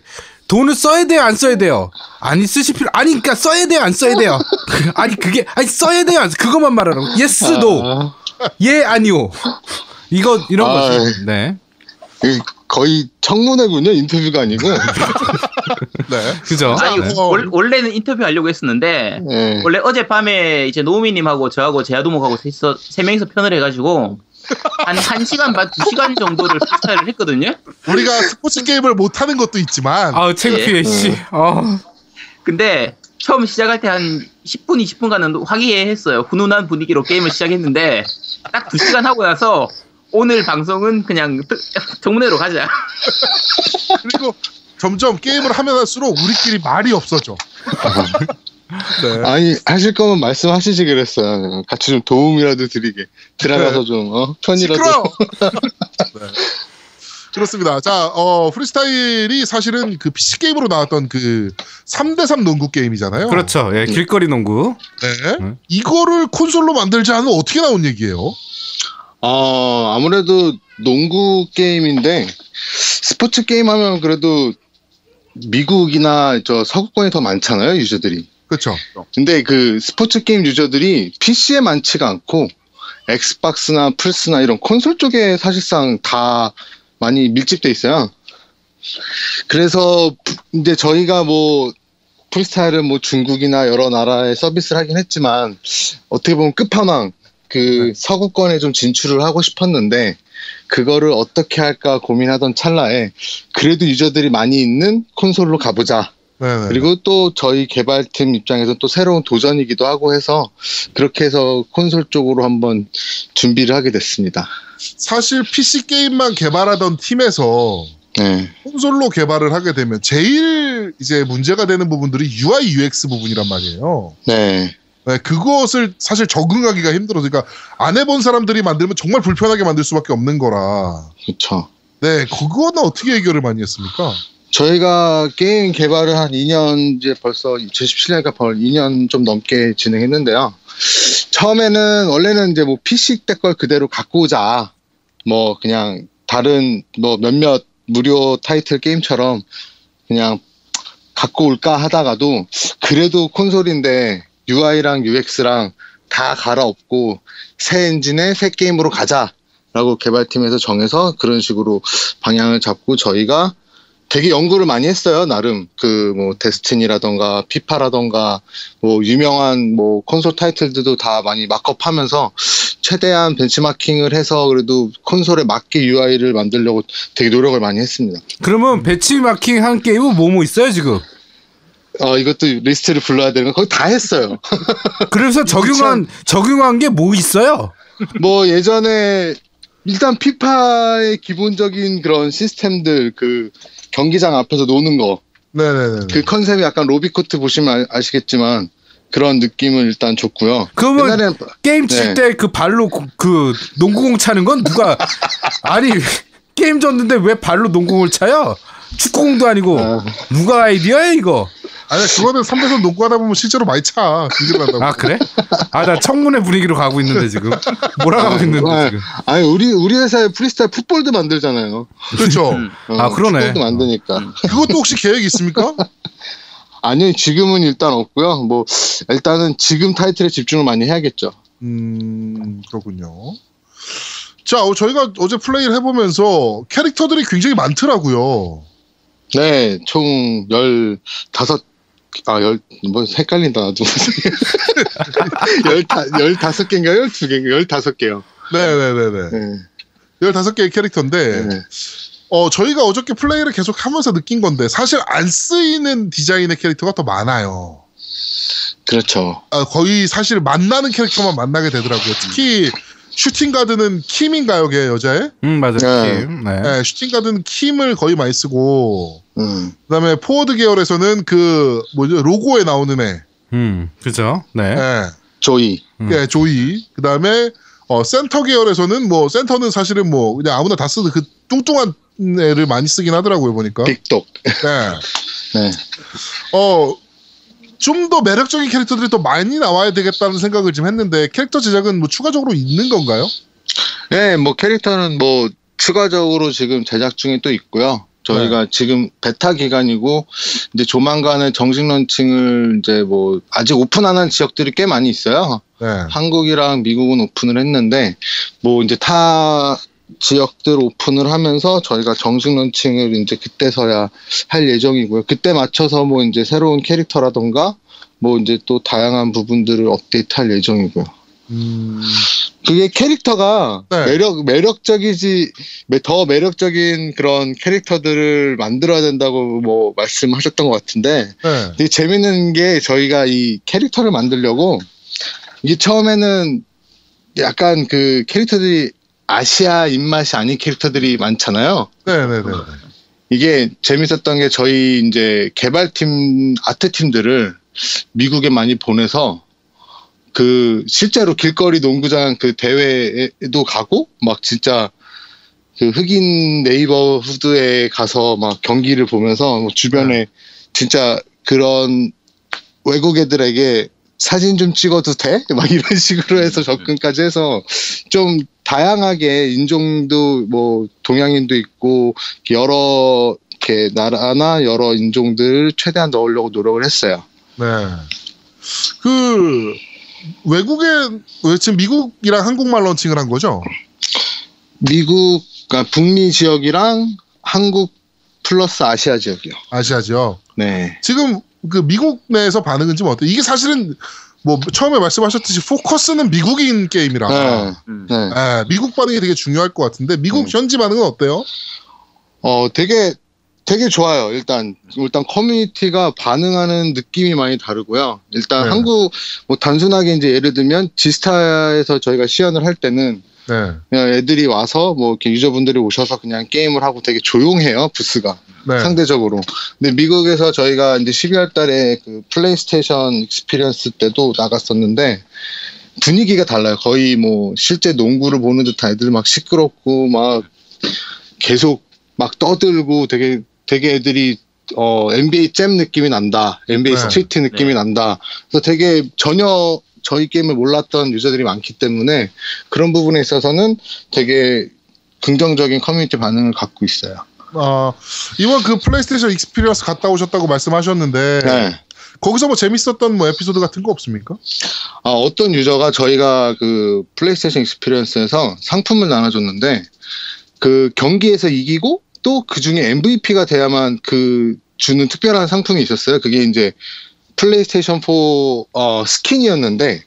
돈을 써야 돼요, 안 써야 돼요? 아니 쓰실 필요 아니 그러니까 써야 돼요, 안 써야 돼요? 아니 그게 아니 써야 돼요, 안 써- 그것만 말하라고. yes no. 아, 예 아니오. 이거 이런 아, 거죠. 네. 이 거의 청문회군요. 인터뷰가 아니고. 네. 그죠? 아니 네. 어. 원- 원래는 인터뷰 하려고 했었는데 네. 원래 어젯밤에 이제 노우미님하고 저하고 제아도목하고 셋이서 세 명이서 편을 해가지고 한 1시간 반, 2시간 정도를 프리스타일을 했거든요. 우리가 스포츠 게임을 못 하는 것도 있지만 아우 창피해 씨. 아. 근데 처음 시작할 때 한 10분, 20분간은 화기애애했어요. 훈훈한 분위기로 게임을 시작했는데 딱 2시간 하고 나서 오늘 방송은 그냥 특- 정문회로 가자. 그리고 점점 게임을 하면 할수록 우리끼리 말이 없어져. 네. 아니 하실 거면 말씀하시지 그랬어요. 같이 좀 도움이라도 드리게 들어가서 좀 어? 편이라도. 네. 그렇습니다. 자, 어, 프리스타일이 사실은 그 PC 게임으로 나왔던 그 3대3 농구 게임이잖아요. 그렇죠. 예, 길거리 농구. 네. 음. 이거를 콘솔로 만들자 하면 어떻게 나온 얘기예요? 어, 아무래도 농구 게임인데 스포츠 게임 하면 그래도 미국이나 저 서구권이 더 많잖아요 유저들이. 그렇죠. 근데 그 스포츠 게임 유저들이 PC에 많지가 않고 엑스박스나 플스나 이런 콘솔 쪽에 사실상 다 많이 밀집돼 있어요. 그래서 이제 저희가 뭐 프리스타일은 뭐 중국이나 여러 나라에 서비스를 하긴 했지만 어떻게 보면 끝판왕 그 서구권에 좀 진출을 하고 싶었는데 그거를 어떻게 할까 고민하던 찰나에 그래도 유저들이 많이 있는 콘솔로 가보자. 네네. 그리고 또 저희 개발팀 입장에서 또 새로운 도전이기도 하고 해서 그렇게 해서 콘솔 쪽으로 한번 준비를 하게 됐습니다. 사실 PC 게임만 개발하던 팀에서 네. 콘솔로 개발을 하게 되면 제일 이제 문제가 되는 부분들이 UI UX 부분이란 말이에요. 네. 네, 그것을 사실 적응하기가 힘들어서 그러니까 안 해본 사람들이 만들면 정말 불편하게 만들 수밖에 없는 거라. 그렇죠. 네, 그거는 어떻게 해결을 많이 했습니까? 저희가 게임 개발을 한 2년 이제 벌써 2017년이니까 벌 2년 좀 넘게 진행했는데요. 처음에는 원래는 이제 뭐 PC 때 걸 그대로 갖고 오자. 뭐 그냥 다른 뭐 몇몇 무료 타이틀 게임처럼 그냥 갖고 올까 하다가도 그래도 콘솔인데 UI랑 UX랑 다 갈아엎고 새 엔진에 새 게임으로 가자라고 개발팀에서 정해서 그런 식으로 방향을 잡고 저희가 되게 연구를 많이 했어요 나름 그 뭐 데스티니라던가 피파라던가 뭐 유명한 뭐 콘솔 타이틀들도 다 많이 mock-up 하면서 최대한 벤치마킹을 해서 그래도 콘솔에 맞게 UI를 만들려고 되게 노력을 많이 했습니다. 그러면 벤치마킹 한 게임은 뭐뭐 있어요 지금? 어 이것도 리스트를 불러야 되는 거 거의 다 했어요. 그래서 적용한 적용한 게 뭐 있어요? 뭐 예전에 일단 FIFA의 기본적인 그런 시스템들 그 경기장 앞에서 노는 거 네네네. 그 컨셉이 약간 로비코트 보시면 아, 시겠지만 그런 느낌을 일단 줬고요. 그러면 옛날에는 게임 칠 네. 때그 발로 고- 그 농구공 차는 건 누가 아니 게임 졌는데 왜 발로 농구공을 차요? 축구공도 아니고 아. 누가 아이디어야 이거? 아니 그거는 3대3 농구하다 보면 실제로 많이 차. 긴장난다고. 아 그래? 아 나 청문회 분위기로 가고 있는데 지금 몰아가고 있는데 아, 지금. 아니 우리 우리 회사에 프리스타일 풋볼도 만들잖아요. 그렇죠. 어, 아, 그러네. 풋볼도 만드니까. 그것도 혹시 계획 있습니까? 아니요 지금은 일단 없고요. 뭐 일단은 지금 타이틀에 집중을 많이 해야겠죠. 음 그렇군요. 자 어, 저희가 어제 플레이를 해보면서 캐릭터들이 굉장히 많더라고요. 네, 총 15, 아, 열, 뭐, 헷갈린다. 열다, 열다섯 개인가요? 열두 개인가요? 열다섯 개요. 네네네네. 네. 15개의 캐릭터인데 네. 어 저희가 어저께 플레이를 계속 하면서 느낀 건데 사실 안 쓰이는 디자인의 캐릭터가 더 많아요. 그렇죠. 아, 거의 사실 만나는 캐릭터만 만나게 되더라고요. 특히 슈팅 가드는 킴인가요, 걔 여자애? 음 맞아. 네. 게임. 네. 네, 슈팅 가드는 킴을 거의 많이 쓰고 음. 그다음에 포워드 계열에서는 그 뭐죠 로고에 나오는 애, 음 그죠. 네. 예, 조이. 음. 예, 조이. 그다음에 어 센터 계열에서는 뭐 센터는 사실은 뭐 그냥 아무나 다 쓰는 그 뚱뚱한 애를 많이 쓰긴 하더라고요 보니까. 빅독. 네. 네. 어, 좀 더 매력적인 캐릭터들이 더 많이 나와야 되겠다는 생각을 좀 했는데 캐릭터 제작은 뭐 추가적으로 있는 건가요? 네, 뭐 캐릭터는 뭐 추가적으로 지금 제작 중에 또 있고요. 저희가 지금 베타 기간이고 이제 조만간에 정식 런칭을 이제 뭐 아직 오픈 안 한 지역들이 꽤 많이 있어요. 네. 한국이랑 미국은 오픈을 했는데 뭐 이제 타 지역들 오픈을 하면서 저희가 정식 런칭을 이제 그때서야 할 예정이고요. 그때 맞춰서 뭐 이제 새로운 캐릭터라던가 뭐 이제 또 다양한 부분들을 업데이트 할 예정이고요. 음, 그게 캐릭터가 네. 매력 매력적이지 매- 더 매력적인 그런 캐릭터들을 만들어야 된다고 뭐 말씀하셨던 것 같은데 네. 되게 재밌는 게 저희가 이 캐릭터를 만들려고 이게 처음에는 약간 그 캐릭터들이 아시아 입맛이 아닌 캐릭터들이 많잖아요. 네네네. 이게 재밌었던 게 저희 이제 개발팀 아트 팀들을 미국에 많이 보내서 그 실제로 길거리 농구장 그 대회에도 가고 막 진짜 그 흑인 네이버후드에 가서 막 경기를 보면서 뭐 주변에 진짜 그런 외국 애들에게 사진 좀 찍어도 돼? 막 이런 식으로 해서 접근까지 해서 좀 다양하게 인종도 뭐 동양인도 있고 여러 이렇게 나라나 여러 인종들 최대한 넣으려고 노력을 했어요. 네. 그 외국에 왜 지금 미국이랑 한국말 런칭을 한 거죠? 미국, 그러니까 북미 지역이랑 한국 플러스 아시아 지역이요. 아시아죠. 네. 지금 그 미국 내에서 반응은 좀 어때? 이게 사실은 뭐 처음에 말씀하셨듯이 포커스는 미국인 게임이라 네. 음. 네. 예, 미국 반응이 되게 중요할 것 같은데 미국 음. 현지 반응은 어때요? 어, 되게, 되게 좋아요. 일단, 일단 커뮤니티가 반응하는 느낌이 많이 다르고요. 일단 네. 한국, 뭐 단순하게 이제 예를 들면 지스타에서 저희가 시연을 할 때는 네. 그냥 애들이 와서 뭐 이렇게 유저분들이 오셔서 그냥 게임을 하고 되게 조용해요, 부스가. 네. 상대적으로. 근데 미국에서 저희가 이제 12월 달에 그 플레이스테이션 익스피리언스 때도 나갔었는데 분위기가 달라요. 거의 뭐 실제 농구를 보는 듯한 애들 막 시끄럽고 막 계속 막 떠들고 되게 되게 애들이 어 NBA 잼 느낌이 난다. NBA 네. 스트리트 느낌이 네. 난다. 그래서 되게 전혀 저희 게임을 몰랐던 유저들이 많기 때문에 그런 부분에 있어서는 되게 긍정적인 커뮤니티 반응을 갖고 있어요. 어, 이번 그 플레이스테이션 익스피리언스 갔다 오셨다고 말씀하셨는데 네. 거기서 뭐 재밌었던 뭐 에피소드 같은 거 없습니까? 아, 어떤 유저가 저희가 그 플레이스테이션 익스피리언스에서 상품을 나눠줬는데 그 경기에서 이기고 또 그 중에 MVP가 돼야만 그 주는 특별한 상품이 있었어요. 그게 이제 플레이스테이션 4 어, 스킨이었는데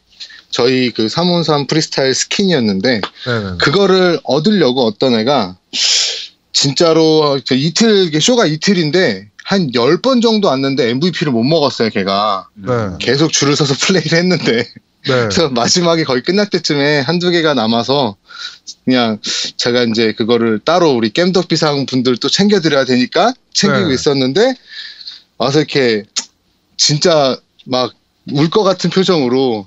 저희 그313 프리스타일 스킨이었는데 네네. 그거를 얻으려고 어떤 애가 진짜로 저 이틀 쇼가 이틀인데 한 10번 정도 왔는데 MVP를 못 먹었어요, 걔가. 네. 계속 줄을 서서 플레이를 했는데 네. 그래서 마지막에 거의 끝날 때쯤에 한두 개가 남아서 그냥 제가 이제 그거를 따로 우리 겜덕비상 분들 또 챙겨드려야 되니까 챙기고 네. 있었는데 와서 이렇게 진짜 막 울 것 같은 표정으로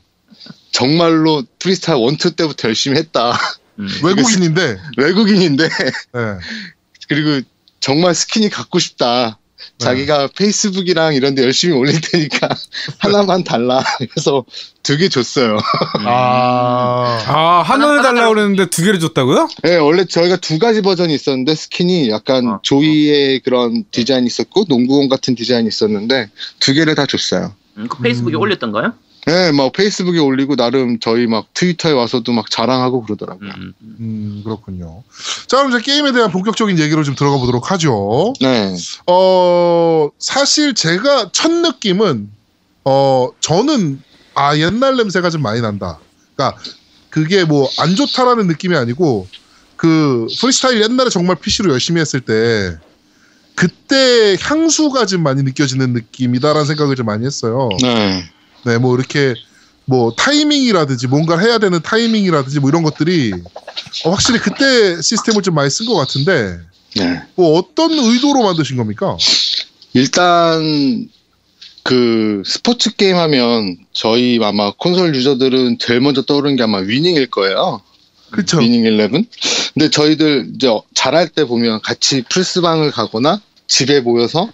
정말로 프리스타일 one two 때부터 열심히 했다. 음. 외국인인데 외국인인데 네. 그리고 정말 스킨이 갖고 싶다. 네. 자기가 페이스북이랑 이런 데 열심히 올릴 테니까 하나만 달라. 그래서 두 개 줬어요. 아, 아, 하나를 달라고 그랬는데 두 개를 줬다고요? 네, 원래 저희가 두 가지 버전이 있었는데 스킨이 약간 아, 조이의 그런 디자인이 있었고 농구공 같은 디자인이 있었는데 두 개를 다 줬어요. 음, 그 페이스북에 음. 올렸던가요? 네, 막 페이스북에 올리고 나름 저희 막 트위터에 와서도 막 자랑하고 그러더라고요. 음, 음. 음, 그렇군요. 자, 그럼 이제 게임에 대한 본격적인 얘기로 좀 들어가 보도록 하죠. 네, 어, 사실 제가 첫 느낌은, 어, 저는, 아, 옛날 냄새가 좀 많이 난다. 그러니까, 그게 뭐, 안 좋다라는 느낌이 아니고, 그, 프리스타일 옛날에 정말 PC로 열심히 했을 때, 그때 향수가 좀 많이 느껴지는 느낌이다라는 생각을 좀 많이 했어요. 네, 네, 뭐, 이렇게, 뭐, 타이밍이라든지, 뭔가를 해야 되는 타이밍이라든지, 뭐, 이런 것들이, 어, 확실히 그때 시스템을 좀 많이 쓴 것 같은데, 네. 뭐, 어떤 의도로 만드신 겁니까? 일단 그 스포츠 게임 하면 저희 아마 콘솔 유저들은 제일 먼저 떠오르는 게 아마 위닝일 거예요. 그쵸. 위닝 11. 근데 저희들 이제 잘할 때 보면 같이 플스방을 가거나 집에 모여서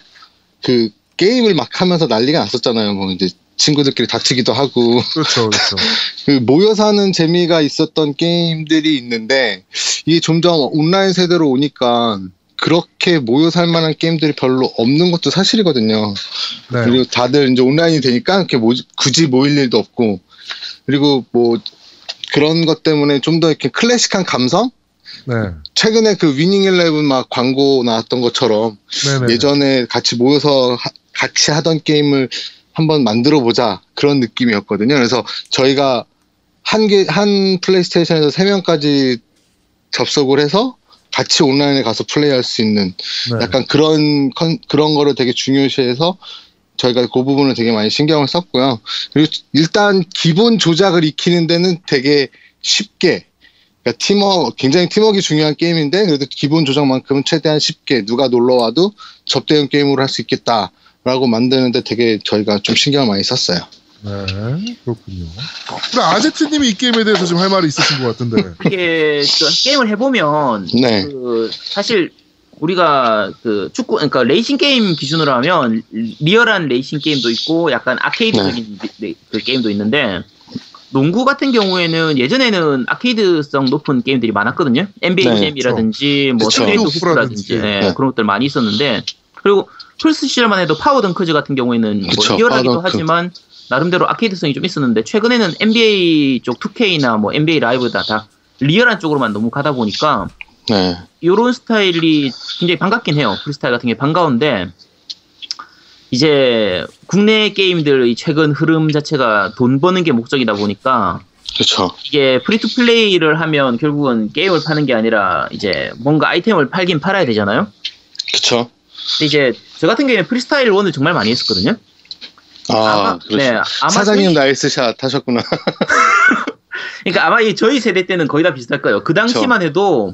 그 게임을 막 하면서 난리가 났었잖아요. 뭐 이제 친구들끼리 다투기도 하고 그렇죠, 그렇죠. 그 모여서 하는 재미가 있었던 게임들이 있는데 이게 점점 온라인 세대로 오니까 그렇게 모여서 할 만한 게임들이 별로 없는 것도 사실이거든요. 네. 그리고 다들 이제 온라인이 되니까 이렇게 모- 굳이 모일 일도 없고 그리고 뭐 그런 것 때문에 좀 더 이렇게 클래식한 감성? 네. 최근에 그 위닝 11막 광고 나왔던 것처럼 네네. 예전에 같이 모여서 하- 같이 하던 게임을 한번 만들어 보자 그런 느낌이었거든요. 그래서 저희가 한 개, 한 플레이스테이션에서 세 명까지 접속을 해서 같이 온라인에 가서 플레이할 수 있는 네. 약간 그런 컨- 그런 거를 되게 중요시해서 저희가 그 부분을 되게 많이 신경을 썼고요. 그리고 일단 기본 조작을 익히는 데는 되게 쉽게 그러니까 팀워크 굉장히 팀워크가 중요한 게임인데 그래도 기본 조정만큼은 최대한 쉽게 누가 놀러 와도 접대용 게임으로 할 수 있겠다 라고 만드는데 되게 저희가 좀 신경을 많이 썼어요. 네, 그렇군요. 근데 아제트님이 이 게임에 대해서 좀 할 말이 있으신 것 같은데. 이게 저 게임을 해보면 네. 그 사실 우리가 그 축구 그러니까 레이싱 게임 기준으로 하면 리얼한 레이싱 게임도 있고 약간 아케이드적인 리- 그 게임도 있는데 농구 같은 경우에는 예전에는 아케이드성 높은 게임들이 많았거든요. NBA 네, 잼이라든지 뭐 그쵸. 스트리트 후프라든지. 예, 네. 그런 것들 많이 있었는데 그리고 플스 시절만 해도 파워 덩크즈 같은 경우에는 그쵸, 뭐 리얼하기도. 하지만 나름대로 아케이드성이 좀 있었는데 최근에는 NBA 쪽 2K나 뭐 NBA 라이브다 다 리얼한 쪽으로만 너무 가다 보니까 네. 요런 스타일이 굉장히 반갑긴 해요. 프리스타일 같은 게 반가운데 이제 국내 게임들의 최근 흐름 자체가 돈 버는 게 목적이다 보니까 그렇죠. 이게 free-to-play를 하면 결국은 게임을 파는 게 아니라 이제 뭔가 아이템을 팔긴 팔아야 되잖아요. 그렇죠. 이제 저 같은 경우에 프리스타일 1을 정말 많이 했었거든요. 아, 그렇죠. 네, 아마 사장님 저희- nice shot 하셨구나. 그러니까 아마 이 저희 세대 때는 거의 다 비슷할 거예요. 그 당시만 해도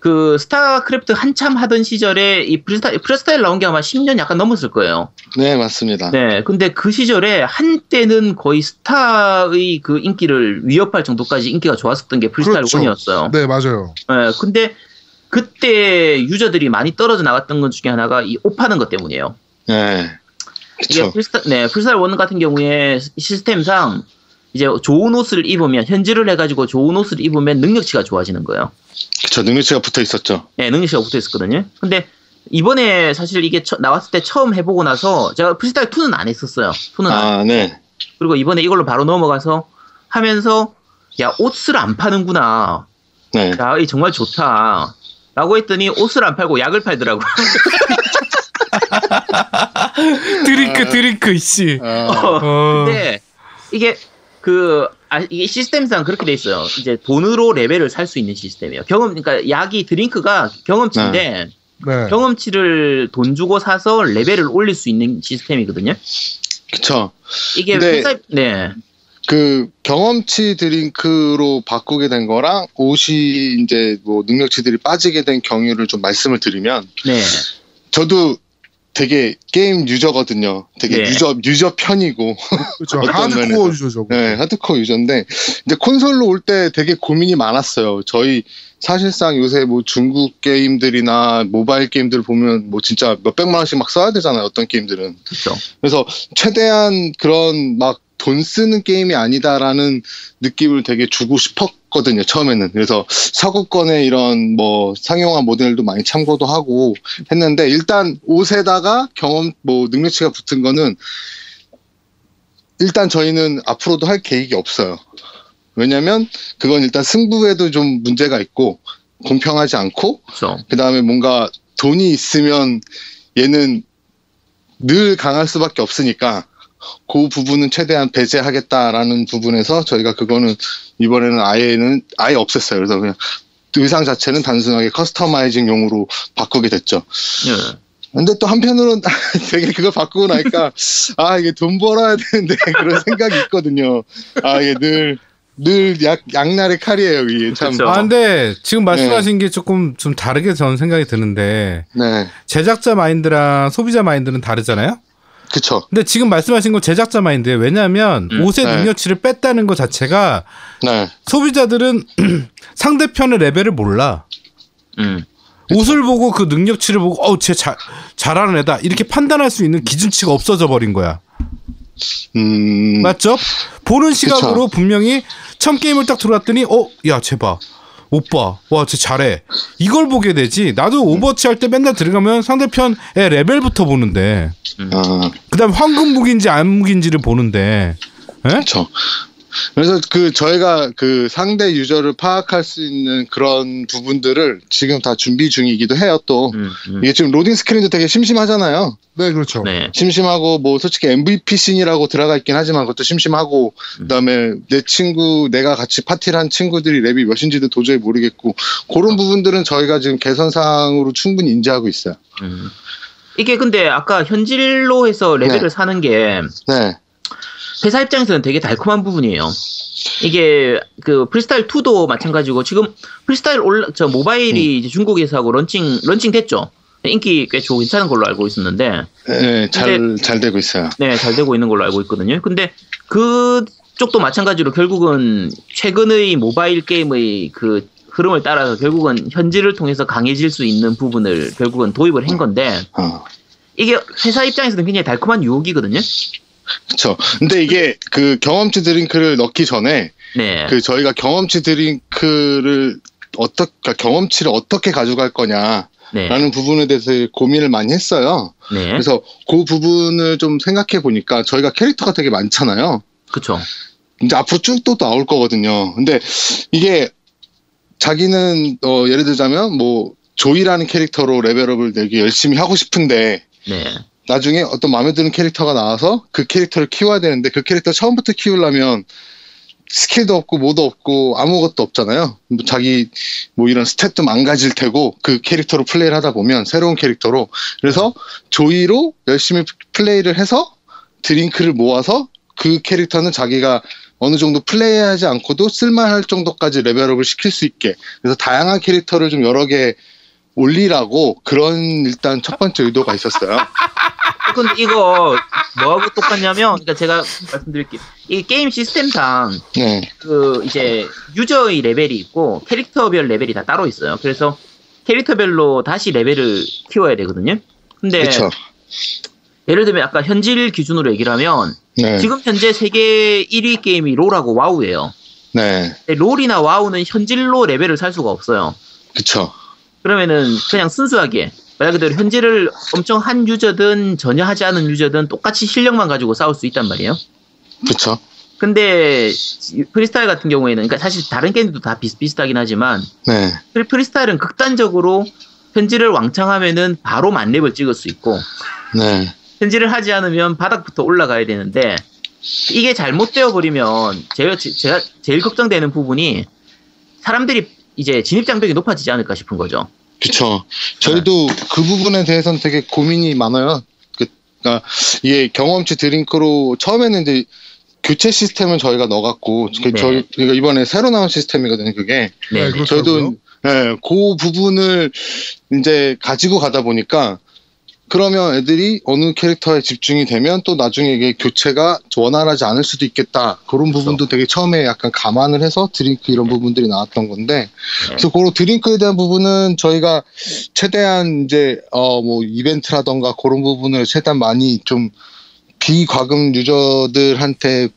그 스타크래프트 한참 하던 시절에 이 프리스타일, 프리스타일 나온 게 아마 10년 약간 넘었을 거예요. 네, 맞습니다. 네, 근데 그 시절에 한때는 거의 스타의 그 인기를 위협할 정도까지 인기가 좋았었던 게 프리스타일 그렇죠. 1이었어요. 네, 맞아요. 네, 근데 그때 유저들이 많이 떨어져 나갔던 것 중에 하나가 이 옷 파는 것 때문이에요. 네. 그렇죠. 프리스타, 네, 프리스타일 1 같은 경우에 시스템상 이제 좋은 옷을 입으면 현질을 해가지고 좋은 옷을 입으면 능력치가 좋아지는 거예요. 그렇죠. 능력치가 붙어 있었죠. 네, 능력치가 붙어 있었거든요. 근데 이번에 사실 이게 처- 나왔을 때 처음 해보고 나서 제가 프리스타일 2는 안 했었어요. 2는 안 아, 네. 그리고 이번에 이걸로 바로 넘어가서 하면서 야 옷을 안 파는구나. 네. 야, 이 정말 좋다. 라고 했더니 옷을 안 팔고 약을 팔더라고요. 드링크 드링크 이씨. 아, 어. 근데 이게 그 아, 이게 시스템상 그렇게 돼 있어요. 이제 돈으로 레벨을 살 수 있는 시스템이에요. 경험 그러니까 약이 드링크가 경험치인데 네. 경험치를 돈 주고 사서 레벨을 올릴 수 있는 시스템이거든요. 그쵸. 이게 근데- 회사 네. 그 경험치 드링크로 바꾸게 된 거랑 옷이 이제 뭐 능력치들이 빠지게 된 경유를 좀 말씀을 드리면 네. 저도 되게 게임 유저거든요. 되게 네. 유저 유저 편이고 그렇죠. 하드코어 면에서. 유저죠. 네, 하드코어 유저인데 이제 콘솔로 올 때 되게 고민이 많았어요. 저희 사실상 요새 뭐 중국 게임들이나 모바일 게임들 보면 뭐 진짜 몇 백만 원씩 막 써야 되잖아요. 어떤 게임들은. 그렇죠. 그래서 최대한 그런 막 돈 쓰는 게임이 아니다라는 느낌을 되게 주고 싶었거든요, 처음에는. 그래서 서구권의 이런 뭐 상용화 모델도 많이 참고도 하고 했는데 일단 옷에다가 경험 뭐 능력치가 붙은 거는 일단 저희는 앞으로도 할 계획이 없어요. 왜냐면 그건 일단 승부에도 좀 문제가 있고 공평하지 않고 그렇죠. 그 다음에 뭔가 돈이 있으면 얘는 늘 강할 수밖에 없으니까 그 부분은 최대한 배제하겠다라는 부분에서 저희가 그거는 이번에는 아예는 아예 없앴어요. 그래서 그냥 의상 자체는 단순하게 커스터마이징용으로 바꾸게 됐죠. 네. 근데 또 한편으로는 되게 그걸 바꾸고 나니까 아 이게 돈 벌어야 되는데 그런 생각이 있거든요. 아 이게 늘 늘 약 양날의 칼이에요 이게 참. 그쵸. 아 근데 지금 네. 말씀하신 게 조금 좀 다르게 저는 생각이 드는데 네, 제작자 마인드랑 소비자 마인드는 다르잖아요. 그쵸. 근데 지금 말씀하신 건 제작자 마인드예요. 왜냐하면 음, 옷의 네. 능력치를 뺐다는 것 자체가 네, 소비자들은 상대편의 레벨을 몰라. 음. 옷을 보고 그 능력치를 보고 어쟤 잘 잘하는 애다 이렇게 판단할 수 있는 기준치가 없어져 버린 거야. 음, 맞죠? 보는 시각으로 분명히 처음 게임을 딱 들어왔더니 어 야 쟤 봐 오빠 와 쟤 잘해 이걸 보게 되지 나도 오버워치 할 때 맨날 들어가면 상대편의 레벨부터 보는데 아. 그 다음 황금 무기인지 안 무기인지를 보는데 예? 그렇죠. 그래서 그 저희가 그 상대 유저를 파악할 수 있는 그런 부분들을 지금 다 준비 중이기도 해요. 또 음, 음. 이게 지금 로딩 스크린도 되게 심심하잖아요. 네, 그렇죠. 네. 심심하고 뭐 솔직히 MVP 씬이라고 들어가 있긴 하지만 그것도 심심하고 음. 그다음에 내 친구 내가 같이 파티를 한 친구들이 렙이 몇인지도 도저히 모르겠고 그런 부분들은 저희가 지금 개선 사항으로 충분히 인지하고 있어요. 음. 이게 근데 아까 현질로 해서 레벨을 네. 사는 게 네. 회사 입장에서는 되게 달콤한 부분이에요. 이게 그 프리스타일 2도 마찬가지고 지금 프리스타일 올라 저 모바일이 음. 이제 중국에서 하고 런칭 런칭 됐죠. 인기 꽤 좋고 괜찮은 걸로 알고 있었는데 네, 잘, 잘 되고 있어요. 네, 잘 되고 있는 걸로 알고 있거든요. 근데 그쪽도 마찬가지로 결국은 최근의 모바일 게임의 그 흐름을 따라서 결국은 현질을 통해서 강해질 수 있는 부분을 결국은 도입을 한 건데 어. 이게 회사 입장에서는 굉장히 달콤한 유혹이거든요. 그쵸. 근데 이게 그 경험치 드링크를 넣기 전에 네. 그 저희가 경험치 드링크를 어떻게, 그러니까 경험치를 어떻게 가져갈 거냐라는 네. 부분에 대해서 고민을 많이 했어요. 네. 그래서 그 부분을 좀 생각해 보니까 저희가 캐릭터가 되게 많잖아요. 그쵸. 이제 앞으로 쭉 또 나올 거거든요. 근데 이게 자기는 어, 예를 들자면 뭐 조이라는 캐릭터로 레벨업을 되게 열심히 하고 싶은데 네. 나중에 어떤 마음에 드는 캐릭터가 나와서 그 캐릭터를 키워야 되는데 그 캐릭터 처음부터 키우려면 스킬도 없고 뭐도 없고 아무것도 없잖아요. 뭐 자기 뭐 이런 스탯도 망가질 테고 그 캐릭터로 플레이를 하다 보면 새로운 캐릭터로 그래서 조이로 열심히 플레이를 해서 드링크를 모아서 그 캐릭터는 자기가 어느 정도 플레이하지 않고도 쓸만할 정도까지 레벨업을 시킬 수 있게 그래서 다양한 캐릭터를 좀 여러 개 올리라고 그런 일단 첫 번째 의도가 있었어요. 근데 이거 뭐하고 똑같냐면, 그러니까 제가 말씀드릴게요. 이 게임 시스템상 네, 그 이제 유저의 레벨이 있고 캐릭터별 레벨이 다 따로 있어요. 그래서 캐릭터별로 다시 레벨을 키워야 되거든요. 근데 그렇죠. 예를 들면 아까 현질 기준으로 얘기를 하면 네, 지금 현재 세계 1위 게임이 롤하고 와우예요. 네, 롤이나 와우는 현질로 레벨을 살 수가 없어요. 그렇죠. 그러면은 그냥 순수하게 말 그대로 현질을 엄청 한 유저든 전혀 하지 않은 유저든 똑같이 실력만 가지고 싸울 수 있단 말이에요. 그렇죠. 근데 프리스타일 같은 경우에는 그러니까 사실 다른 게임도 다 비슷비슷하긴 하지만 네, 프리- 프리스타일은 극단적으로 현질을 왕창 하면은 바로 만렙을 찍을 수 있고 네, 현질을 하지 않으면 바닥부터 올라가야 되는데 이게 잘못되어 버리면 제가, 제가 제일 걱정되는 부분이 사람들이 이제 진입 장벽이 높아지지 않을까 싶은 거죠. 그렇죠. 저희도 그 부분에 대해서는 되게 고민이 많아요. 그, 그러니까 이게 경험치 드링크로 처음에는 이제 교체 시스템을 저희가 넣어갖고 그 네. 저희 그러니까 이번에 새로 나온 시스템이거든요. 그게 네. 네, 그렇죠. 저희도 예, 그 부분을 이제 가지고 가다 보니까 그러면 애들이 어느 캐릭터에 집중이 되면 또 나중에 이게 교체가 원활하지 않을 수도 있겠다. 그런 부분도 되게 처음에 약간 감안을 해서 드링크 이런 부분들이 나왔던 건데 그래서 그런 드링크에 대한 부분은 저희가 최대한 이제 어 뭐 이벤트라던가 그런 부분을 최대한 많이 좀 비과금 유저들한테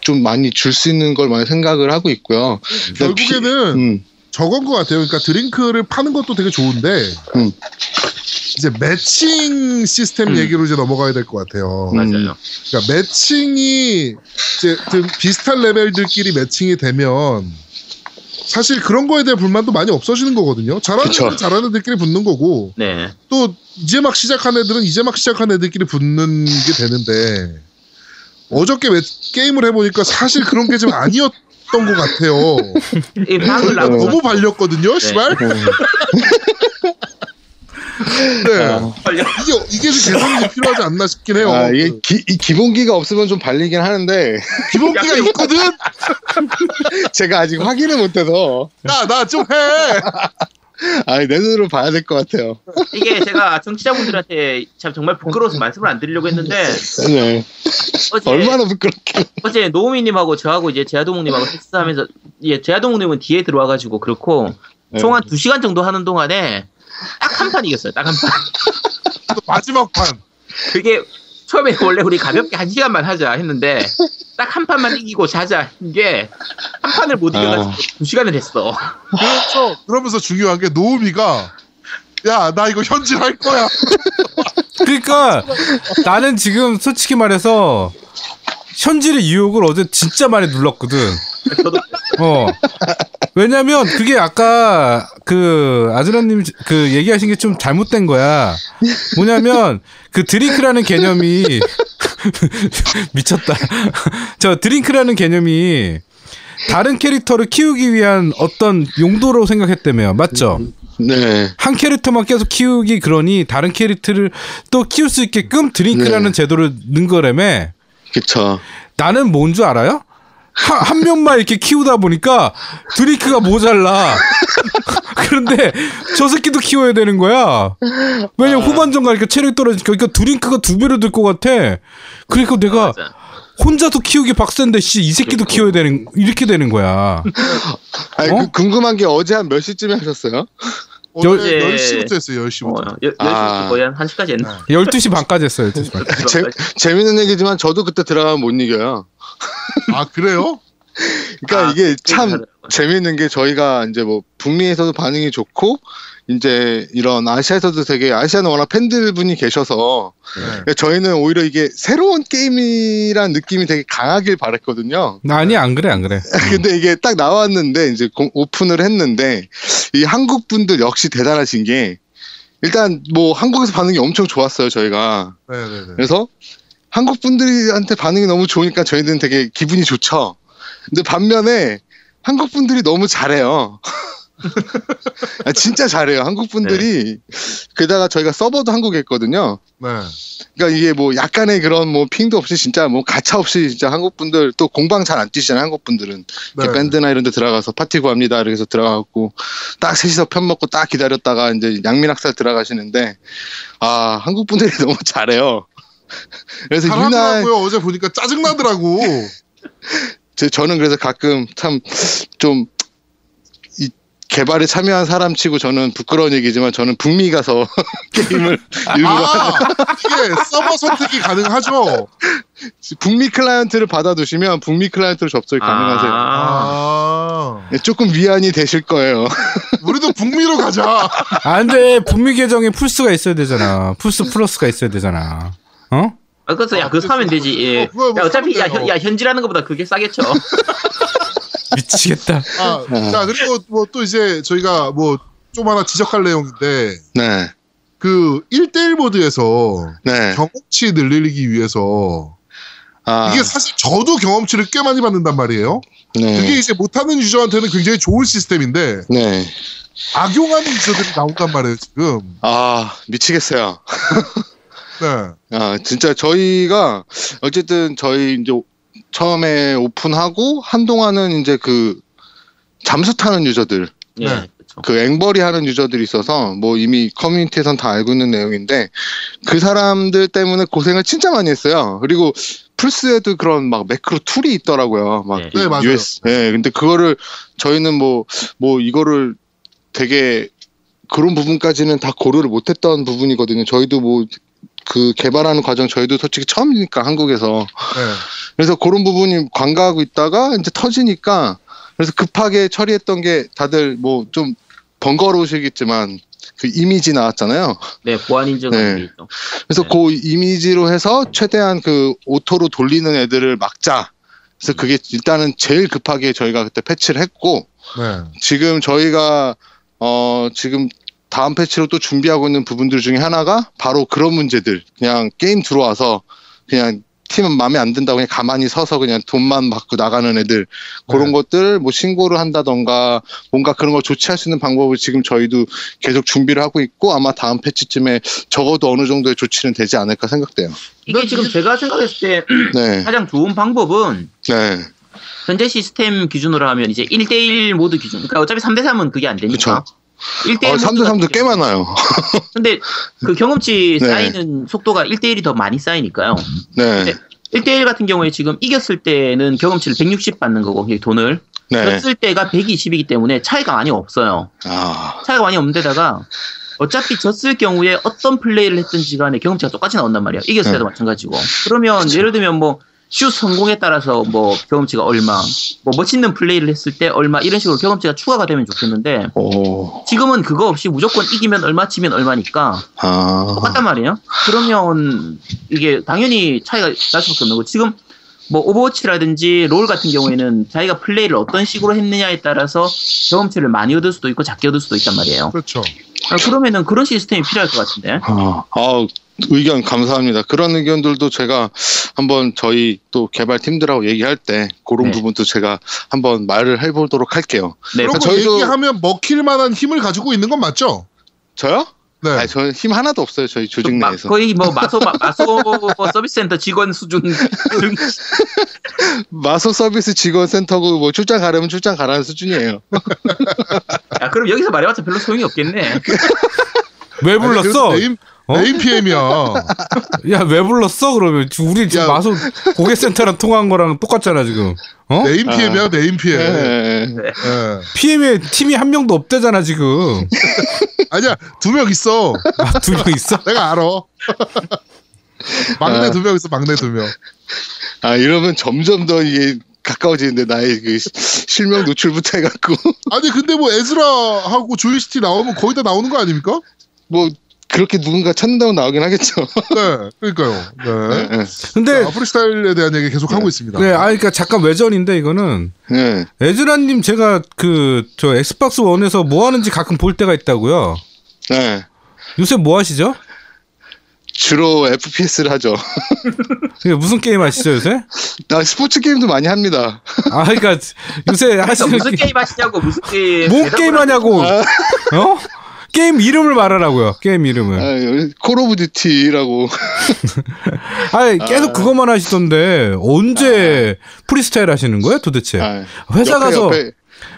좀 많이 줄 수 있는 걸 많이 생각을 하고 있고요. 결국에는 음, 저건 것 같아요. 그러니까 드링크를 파는 것도 되게 좋은데 음. 이제 매칭 시스템 음. 얘기로 이제 넘어가야 될 것 같아요. 음. 맞아요. 그러니까 매칭이 이제 좀 비슷한 레벨들끼리 매칭이 되면 사실 그런 거에 대한 불만도 많이 없어지는 거거든요. 잘하는. 애들은 잘하는 애들끼리 붙는 거고 네. 또 이제 막 시작한 애들은 이제 막 시작한 애들끼리 붙는 게 되는데 어저께 매- 게임을 해보니까 사실 그런 게 좀 아니었던 것 같아요. 이 방을 네. 너무 발렸거든요, 씨발. 음. 네. 아. 이게 이게 좀 개선이 좀 필요하지 않나 싶긴 해요. 아, 이게 그 기, 이 기본기가 없으면 좀 발리긴 하는데 기본기가 있거든. 제가 아직 확인을 못해서 야, 나좀 해. 아내 눈으로 봐야 될 것 같아요. 이게 제가 청취자분들한테 참 정말 부끄러워서 말씀을 안 드리려고 했는데 네. 어제 얼마나 부끄럽게. 어제 노우미님하고 저하고 이제 제아도목님하고 섹스하면서 예 제아도목님은 뒤에 들어와가지고 그렇고 네. 총한두 시간 정도 하는 동안에 딱 한 판 이겼어요. 딱 한 판. 마지막 판. 그게 처음에 원래 우리 가볍게 한 시간만 하자 했는데 딱 한 판만 이기고 자자 이게 한 판을 못 이겨가지고 아. 두 시간을 했어. 그래서 그러면서 중요한 게 노우미가 야, 나 이거 현질 할 거야. 그러니까 나는 지금 솔직히 말해서 현질의 유혹을 어제 진짜 많이 눌렀거든. 어. 왜냐면 그게 아까 그 아즈라님 그 얘기하신 게 좀 잘못된 거야. 뭐냐면 그 드링크라는 개념이 미쳤다. 저 드링크라는 개념이 다른 캐릭터를 키우기 위한 어떤 용도로 생각했다며요. 맞죠? 네. 한 캐릭터만 계속 키우기 그러니 다른 캐릭터를 또 키울 수 있게끔 드링크라는 네. 제도를 넣은 거라며. 그쵸. 나는 뭔 줄 알아요? 한, 한 명만 이렇게 키우다 보니까 드링크가 모자라. 그런데 저 새끼도 키워야 되는 거야. 왜냐면 후반전 가니까 체력이 떨어지니까 그러니까 드링크가 두 배로 들 것 같아. 그러니까 내가 맞아. 혼자서 키우기 빡센데 씨 이 새끼도 키워야 되는 이렇게 되는 거야. 아니, 어? 그 궁금한 게 어제 한 몇 시쯤에 하셨어요? 어제 어제- 10시부터 했어요, 10시부터. 어, 여, 여, 아. 거의 한 1시까지 했나? 12시 반까지 했어요. 12시 반. 재, 재밌는 얘기지만 저도 그때 들어가면 못 이겨요. 아, 그래요? 그러니까 아, 이게 참. 재밌는 게 저희가 이제 뭐 북미에서도 반응이 좋고 이제 이런 아시아에서도 되게 아시아는 워낙 팬들분이 계셔서 네. 저희는 오히려 이게 새로운 게임이란 느낌이 되게 강하길 바랬거든요. 아니 안 그래 안 그래. 근데 이게 딱 나왔는데 이제 공- 오픈을 했는데 이 한국 분들 역시 대단하신 게 일단 뭐 한국에서 반응이 엄청 좋았어요 저희가 네네네. 그래서 한국 분들한테 반응이 너무 좋으니까 저희는 되게 기분이 좋죠. 근데 반면에 한국 분들이 너무 잘해요. 아, 진짜 잘해요. 한국 분들이 게다가 저희가 서버도 한국에 있거든요. 네. 그러니까 이게 뭐 약간의 그런 뭐 핑도 없이 진짜 뭐 가차 없이 진짜 한국 분들 또 공방 잘 안 뛰시잖아요. 한국 분들은 네. 밴드나 이런 데 들어가서 파티 구합니다. 이렇게 해서 들어가고 딱 셋이서 편 먹고 딱 기다렸다가 이제 양민학살 들어가시는데 아 한국 분들이 너무 잘해요. 그래서 잘하더라고요. 어제 보니까 짜증 나더라고. 제 저는 그래서 가끔 참좀이 개발에 참여한 사람 치고 저는 부끄러운 얘기지만 저는 북미 가서 게임을 일부러 아, 이게 서버 선택이 가능하죠. 북미 클라이언트를 받아두시면 북미 클라이언트로 접속이 가능하세요. 아, 네, 조금 위안이 되실 거예요. 우리도 북미로 가자. 안 돼 북미 계정에 플스가 있어야 되잖아. 플스 플러스가 있어야 되잖아. 어? 아, 그래서 야, 그거 사면 되지. 예. 어, 뭐 야, 어차피 야. 현- 야, 현질하는 것보다 그게 싸겠죠. 미치겠다. 아, 자 그리고 뭐 또 이제 저희가 뭐 좀 하나 지적할 내용인데 네, 그 1대1 모드에서 네. 경험치 늘리기 위해서 아, 이게 사실 저도 경험치를 꽤 많이 받는단 말이에요. 네, 그게 이제 못하는 유저한테는 굉장히 좋은 시스템인데 네. 악용하는 유저들이 나온단 말이에요 지금. 아 미치겠어요. 네. 아 진짜 저희가 어쨌든 저희 이제 오- 처음에 오픈하고 한동안은 이제 그 잠수 타는 유저들 예. 네. 그렇죠. 그 앵벌이 하는 유저들이 있어서 뭐 이미 커뮤니티에선 다 알고 있는 내용인데 그 사람들 때문에 고생을 진짜 많이 했어요. 그리고 플스에도 그런 막 매크로 툴이 있더라고요. 막 네. 네, 맞아요. US. 예, 근데 그거를 저희는 뭐뭐 이거를 되게 그런 부분까지는 다 고려를 못했던 부분이거든요. 저희도 뭐 그 개발하는 과정 저희도 솔직히 처음이니까 한국에서 네. 그래서 그런 부분이 관가하고 있다가 이제 터지니까 그래서 급하게 처리했던 게 다들 뭐 좀 번거로우시겠지만 그 이미지 나왔잖아요. 네, 보안 인증하는 네. 있죠. 그래서 네. 그 이미지로 해서 최대한 그 auto로 돌리는 애들을 막자. 그래서 그게 일단은 제일 급하게 저희가 그때 패치를 했고 네. 지금 저희가 어 지금 다음 패치로 또 준비하고 있는 부분들 중에 하나가 바로 그런 문제들. 그냥 게임 들어와서 그냥 팀원 마음에 안 든다고 그냥 가만히 서서 그냥 돈만 받고 나가는 애들 그런 네. 것들 뭐 신고를 한다던가 뭔가 그런 걸 조치할 수 있는 방법을 지금 저희도 계속 준비를 하고 있고 아마 다음 패치쯤에 적어도 어느 정도의 조치는 되지 않을까 생각돼요. 이게 네, 지금 제가 생각했을 때 네, 가장 좋은 방법은 네, 현재 시스템 기준으로 하면 이제 1대1 모드 기준. 그러니까 어차피 3대3은 그게 안 되니까. 1대1 어, 3대 3도 꽤 많아요. 근데 그 경험치 네. 쌓이는 속도가 1대1이 더 많이 쌓이니까요. 네, 네. 1대1 같은 경우에 지금 이겼을 때는 경험치를 160 받는 거고, 이 돈을. 네, 졌을 때가 120이기 때문에 차이가 많이 없어요. 아, 차이가 많이 없는데다가 어차피 졌을 경우에 어떤 플레이를 했든지 간에 경험치가 똑같이 나온단 말이에요. 이겼을 때도 네. 마찬가지고. 그러면 예를 들면 뭐, 슛 성공에 따라서 뭐 경험치가 얼마, 뭐 멋있는 플레이를 했을 때 얼마 이런 식으로 경험치가 추가가 되면 좋겠는데 오, 지금은 그거 없이 무조건 이기면 얼마 치면 얼마니까 아, 똑같단 말이에요. 그러면 이게 당연히 차이가 날 수밖에 없는 거고 지금 뭐 오버워치라든지 롤 같은 경우에는 자기가 플레이를 어떤 식으로 했느냐에 따라서 경험치를 많이 얻을 수도 있고 작게 얻을 수도 있단 말이에요. 그렇죠. 아, 그러면은 그런 시스템이 필요할 것 같은데. 아, 아, 의견 감사합니다. 그런 의견들도 제가 한번 저희 또 개발팀들하고 얘기할 때 그런 네. 부분도 제가 한번 말을 해보도록 할게요. 네, 그런 거 저희도- 얘기하면 먹힐 만한 힘을 가지고 있는 건 맞죠? 저요? 네. 아니, 저는 힘 하나도 없어요. 저희 조직 마- 내에서. 거의 뭐 마소 마- 마소 서비스 센터 직원 수준 마소 서비스 직원 센터고 뭐 출장 가려면 출장 가라는 수준이에요. 야 그럼 여기서 말해봤자 별로 소용이 없겠네 왜 아니, 불렀어? 네임 어? name PM이야. 야 왜 불렀어? 그러면 우리 지금 야. 마소 고객센터랑 통화한 거랑 똑같잖아 지금. 어? name PM이야 name PM. 예. 예. PM에 팀이 한 명도 없대잖아 지금. 아니야 두 명 있어. 아, 두 명 있어? 내가 알아. 막내 아. 두명 있어 막내 두 명. 아 이러면 점점 더 이게 가까워지는데 나의 그 시- 실명 노출부터 해갖고 아니 근데 뭐 에즈라하고 조이시티 나오면 거의 다 나오는 거 아닙니까? 뭐 그렇게 누군가 찾는다고 나오긴 하겠죠. 네, 그러니까요. 네. 예, 근데 자, 프리스타일에 대한 얘기 계속 하고 있습니다. 네, 아 그러니까 잠깐 외전인데 이거는 예. 에즈라님 제가 그 저 엑스박스 원에서 뭐 하는지 가끔 볼 때가 있다고요. 예. 요새 뭐 하시죠? 주로 FPS를 하죠. 무슨 게임 하시죠 요새? 나 스포츠 게임도 많이 합니다. 아 그러니까 요새 하시는 무슨 게- 게임 하시냐고 무슨 게임 뭔 대답을 게임. 하냐고 아, 어? 게임 이름을 말하라고요. 게임 이름을. 아, 콜 오브 듀티라고 아 계속 아. 그것만 하시던데 언제 프리스타일 하시는 거예요 도대체? 아, 회사 옆에, 가서 옆에,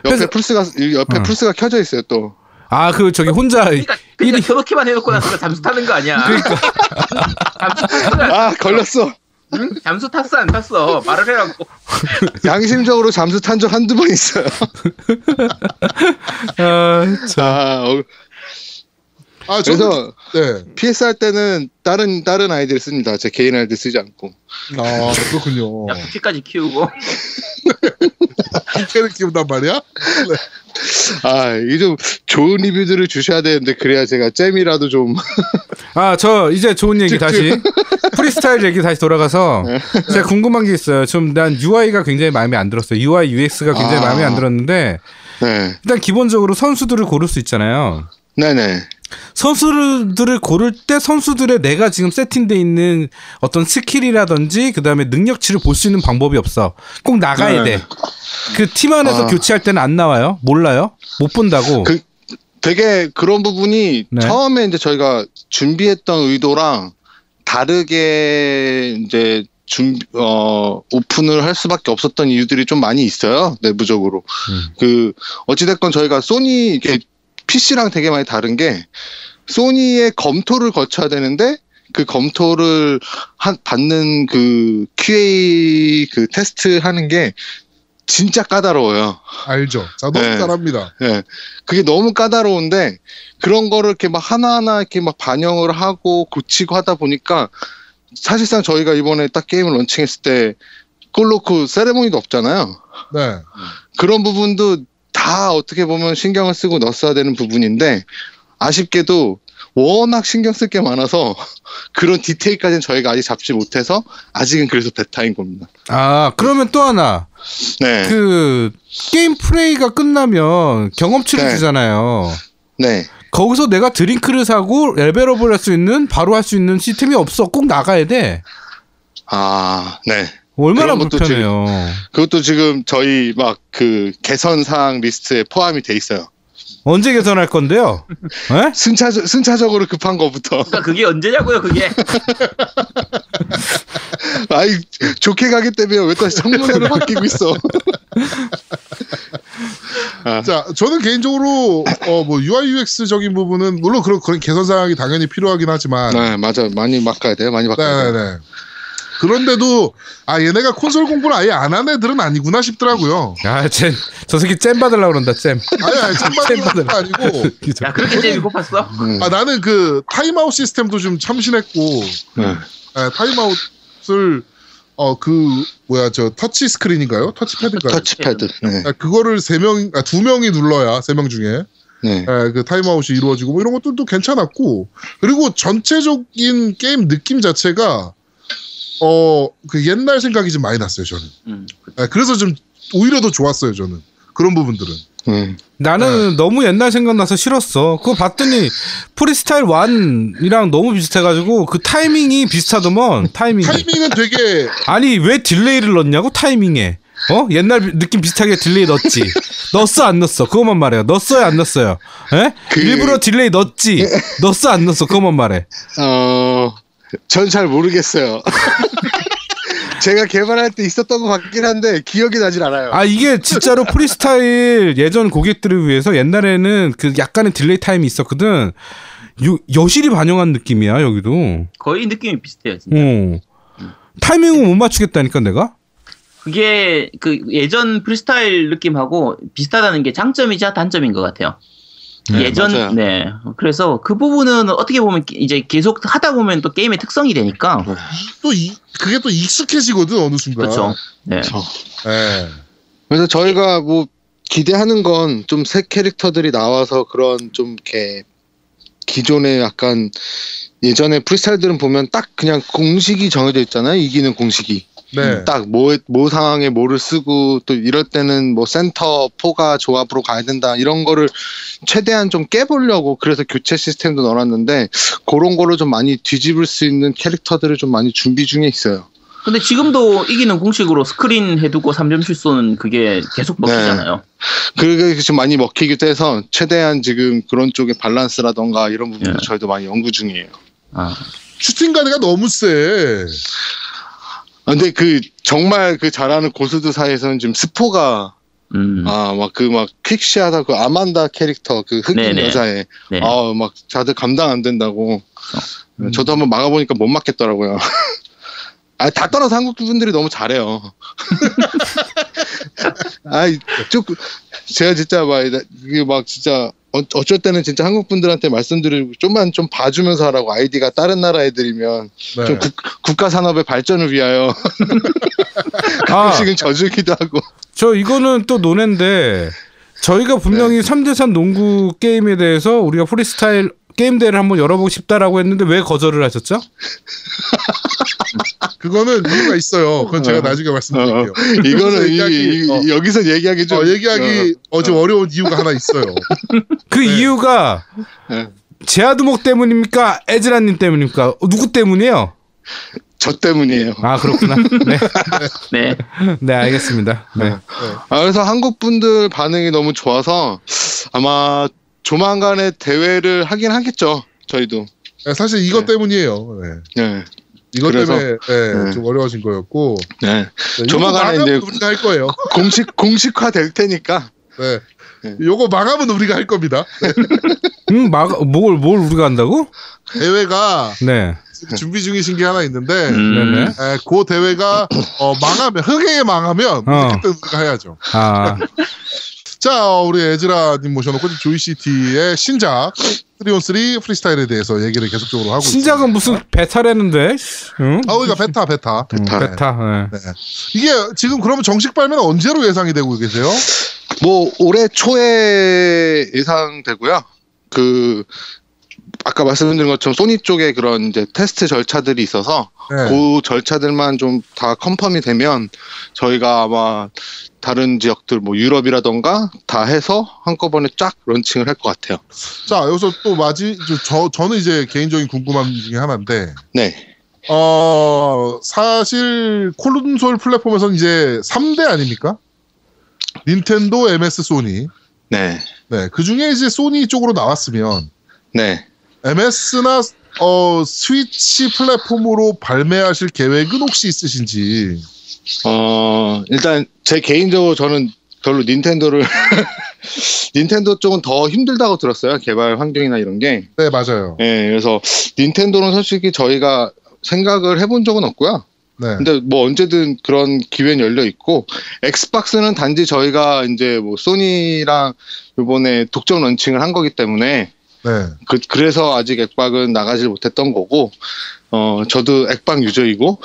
옆에 회사- 플스가 옆에 어. 플스가 켜져 있어요 또. 아 그 저기 혼자 그러니까, 그러니까 일이- 저렇게만 해 놓고 나서 잠수 타는 거 아니야 그러니까. 아 걸렸어. 응? 잠수 탔어 안 탔어 말을 해라고 양심적으로 잠수 탄 적 한두 번 있어요. 아, 참. 아, 어, 아, 저는 그래서 네. FPS 할 때는 다른 다른 아이디를 씁니다. 제 개인 아이디 쓰지 않고. 아, 그렇군요. 야 부캐까지 키우고 캐를 키운단 말이야? 아, 이게 좀 좋은 리뷰들을 주셔야 되는데 그래야 제가 잼이라도 좀 아, 저 이제 좋은 얘기 다시 프리스타일 얘기 다시 돌아가서 네. 제가 궁금한 게 있어요. 좀 난 UI가 굉장히 마음에 안 들었어요. UI UX가 굉장히 아. 마음에 안 들었는데 네. 일단 기본적으로 선수들을 고를 수 있잖아요. 네네. 선수들을 고를 때 선수들의 내가 지금 세팅돼 있는 어떤 스킬이라든지 그다음에 능력치를 볼 수 있는 방법이 없어. 꼭 나가야 네. 돼. 그 팀 안에서 아. 교체할 때는 안 나와요. 몰라요. 못 본다고. 그- 되게 그런 부분이 네. 처음에 이제 저희가 준비했던 의도랑 다르게 이제 준, 어, 오픈을 할 수밖에 없었던 이유들이 좀 많이 있어요. 내부적으로. 음. 그, 어찌됐건 저희가 소니, 이게 PC랑 되게 많이 다른 게 소니의 검토를 거쳐야 되는데 그 검토를 한, 받는 그 QA 그 테스트 하는 게 진짜 까다로워요. 알죠. 자, 너무 네. 잘합니다. 예. 그게 너무 까다로운데 그런 거를 이렇게 막 하나하나 이렇게 막 반영을 하고 고치고 하다 보니까 사실상 저희가 이번에 딱 게임을 런칭했을 때 골 넣고 세레모니도 없잖아요. 네. 그런 부분도 다 어떻게 보면 신경을 쓰고 넣었어야 되는 부분인데 아쉽게도 워낙 신경 쓸 게 많아서 그런 디테일까지는 저희가 아직 잡지 못해서 아직은 그래서 베타인 겁니다. 아, 그러면 또 하나. 네. 그 게임 플레이가 끝나면 경험치를 네. 주잖아요. 네. 거기서 내가 드링크를 사고 level up을 할 수 있는 바로 할 수 있는 시스템이 없어. 꼭 나가야 돼. 아, 네. 얼마나 불편해요. 그것도 지금 저희 막 그 개선 사항 리스트에 포함이 돼 있어요. 언제 개선할 건데요? 에? 순차 순차적으로 급한 거부터. 그러니까 그게 언제냐고요 그게 아이 좋게 가기 때문에 왜 다시 청문회로 바뀌고 있어? 아, 자, 저는 개인적으로 어 뭐 UI UX적인 부분은 물론 그런 그런 개선 사항이 당연히 필요하긴 하지만 네 맞아 많이 바꿔야 돼요. 많이 바꿔야 돼요. 네네네. 그런데도 아 얘네가 콘솔 공부를 아예 안 한 애들은 아니구나 싶더라고요. 아, 쟤, 저 새끼 잼 받으려고 그런다, 잼. 아니 아니 잼 받는 거 아니고 야 그렇게 잼이 고팠어 음, 아 나는 그 타임아웃 시스템도 좀 참신했고 네. 예, 타임아웃을 어 그 뭐야 저 터치 스크린인가요? 터치패드인가요? 터치패드. 네. 아, 그거를 세 명, 아, 두 명이 눌러야 세 명 중에 네. 예, 그 타임아웃이 이루어지고 뭐 이런 것들도 괜찮았고 그리고 전체적인 게임 느낌 자체가 어 그 옛날 생각이 좀 많이 났어요 저는. 음. 예, 그래서 좀 오히려 더 좋았어요 저는 그런 부분들은. 음. 나는 너무 옛날 생각나서 싫었어. 그거 봤더니 프리스타일 1이랑 너무 비슷해가지고 그 타이밍이 비슷하더만, 타이밍이. 타이밍은 되게 아니, 왜 delay를 넣냐고, 타이밍에. 어? 옛날 비- 느낌 비슷하게 delay 넣었지. 넣었어 안 넣었어? 그것만 말해요. 넣었어요 안 넣었어요? 에? 그- 일부러 delay 넣었지. 넣었어 안 넣었어? 그것만 말해. 어, 전 잘 모르겠어요. 제가 개발할 때 있었던 것 같긴 한데 기억이 나질 않아요. 아 이게 진짜로 프리스타일 예전 고객들을 위해서 옛날에는 그 약간의 delay time이 있었거든. 요, 여실히 반영한 느낌이야 여기도. 거의 느낌이 비슷해요. 진짜. 어. 타이밍을 못 맞추겠다니까 내가. 그게 그 예전 프리스타일 느낌하고 비슷하다는 게 장점이자 단점인 것 같아요. 네, 예전 맞아요. 네 그래서 그 부분은 어떻게 보면 이제 계속 하다 보면 또 게임의 특성이 되니까 또 이, 그게 또 익숙해지거든 어느 순간. 그렇죠. 네. 그렇죠. 예. 그래서 저희가 뭐 기대하는 건 좀 새 캐릭터들이 나와서 그런 좀 이렇게 기존의 약간 예전에 프리스타일들은 보면 딱 그냥 공식이 정해져 있잖아요. 이기는 공식이. 네. 딱뭐뭐 상황에 뭐를 쓰고 또 이럴 때는 뭐 센터 포가 조합으로 가야 된다 이런 거를 최대한 좀 깨보려고 그래서 교체 시스템도 넣어놨는데 그런 거를 좀 많이 뒤집을 수 있는 캐릭터들을 좀 많이 준비 중에 있어요. 근데 지금도 이기는 공식으로 스크린 해두고 3점슛 쏘는 그게 계속 먹히잖아요. 그게 좀 많이 먹히기도 해서 최대한 지금 그런 쪽의 밸런스라던가 이런 부분도 예. 저희도 많이 연구 중이에요. 아, 슈팅 가드가 너무 세. 아, 근데 그 정말 그 잘하는 고수들 사이에서는 지금 스포가 음, 아막 그 막 퀵시하다 그 아만다 캐릭터 그 흑인 네네. 여자애 네. 아막 다들 감당 안 된다고 음. 저도 한번 막아보니까 못 막겠더라고요. 아 다 떠나서 한국 분들이 너무 잘해요. 아이 쭉 제가 진짜 막 이게 막 진짜 어, 어쩔 때는 진짜 한국 분들한테 말씀드리고 좀만 좀 봐주면서 하라고 아이디가 다른 나라 애들이면 네. 좀 국, 국가 산업의 발전을 위하여 아, 가끔씩은 져주기도 하고 저 이거는 또 논외인데 저희가 분명히 3대3 농구 게임에 대해서 우리가 프리스타일 게임 대회를 한번 열어보고 싶다라고 했는데 왜 거절을 하셨죠? 그거는 이유가 있어요. 그건 제가 어. 나중에 말씀드릴게요. 이거는 이, 얘기하기, 이- 어. 여기서 얘기하기 좀 어, 얘기하기 어, 좀 어려운 이유가 하나 있어요. 그 네. 이유가 네. 제아두목 때문입니까? 에즈라님 때문입니까? 어, 누구 때문이에요? 저 때문이에요. 아 그렇구나. 네, 네. 네 알겠습니다. 네. 아, 그래서 한국 분들 반응이 너무 좋아서 아마 조만간에 대회를 하긴 하겠죠. 저희도. 네, 사실 이것 네. 때문이에요. 네. 네. 이것 그래서- 때문에 네, 네. 좀 어려워진 거였고 네. 네, 조만간에 요거 이제- 망하면 우리가 할 거예요. 공식 공식화 될 테니까. 네. 네. 요거 망하면 우리가 할 겁니다. 음, 막, 뭘, 뭘 우리가 한다고? 대회가 네. 준비 중이신 게 하나 있는데 음, 네네. 에, 그 대회가 어, 망하면 흥행에 망하면 어. 그때 우리가 해야죠. 아, 자, 어, 우리 에즈라님 모셔놓고 조이시티의 신작 3on3 프리스타일에 대해서 얘기를 계속적으로 하고 신작은 무슨 베타라는데? 응? 아, 그러니까 베타, 베타. 음, 베타. 베타. 네. 네. 이게 지금 그러면 정식 발매는 언제로 예상이 되고 계세요? 뭐 올해 초에 예상되고요. 그 아까 말씀드린 것처럼 소니 쪽에 그런 이제 테스트 절차들이 있어서 네. 그 절차들만 좀 다 confirm이 되면 저희가 아마 다른 지역들 뭐 유럽이라던가 다 해서 한꺼번에 쫙 launching을 할 것 같아요. 자, 여기서 또 마지, 저, 저, 저는 이제 개인적인 궁금함 중에 하나인데, 네. 어, 사실 콘솔 플랫폼에서는 이제 3대 아닙니까? 닌텐도, MS, 소니. 네. 네, 그 중에 이제 소니 쪽으로 나왔으면, 네. MS나 어, 스위치 플랫폼으로 발매하실 계획은 혹시 있으신지? 어, 일단 제 개인적으로 저는 별로 닌텐도를 닌텐도 쪽은 더 힘들다고 들었어요. 개발 환경이나 이런 게. 네, 맞아요. 예, 그래서 닌텐도는 솔직히 저희가 생각을 해본 적은 없고요. 네. 근데 뭐 언제든 그런 기회는 열려 있고 엑스박스는 단지 저희가 이제 뭐 소니랑 이번에 독점 launching을 한 거기 때문에 네. 그, 그래서 아직 엑박은 나가질 못했던 거고 어 저도 엑박 유저이고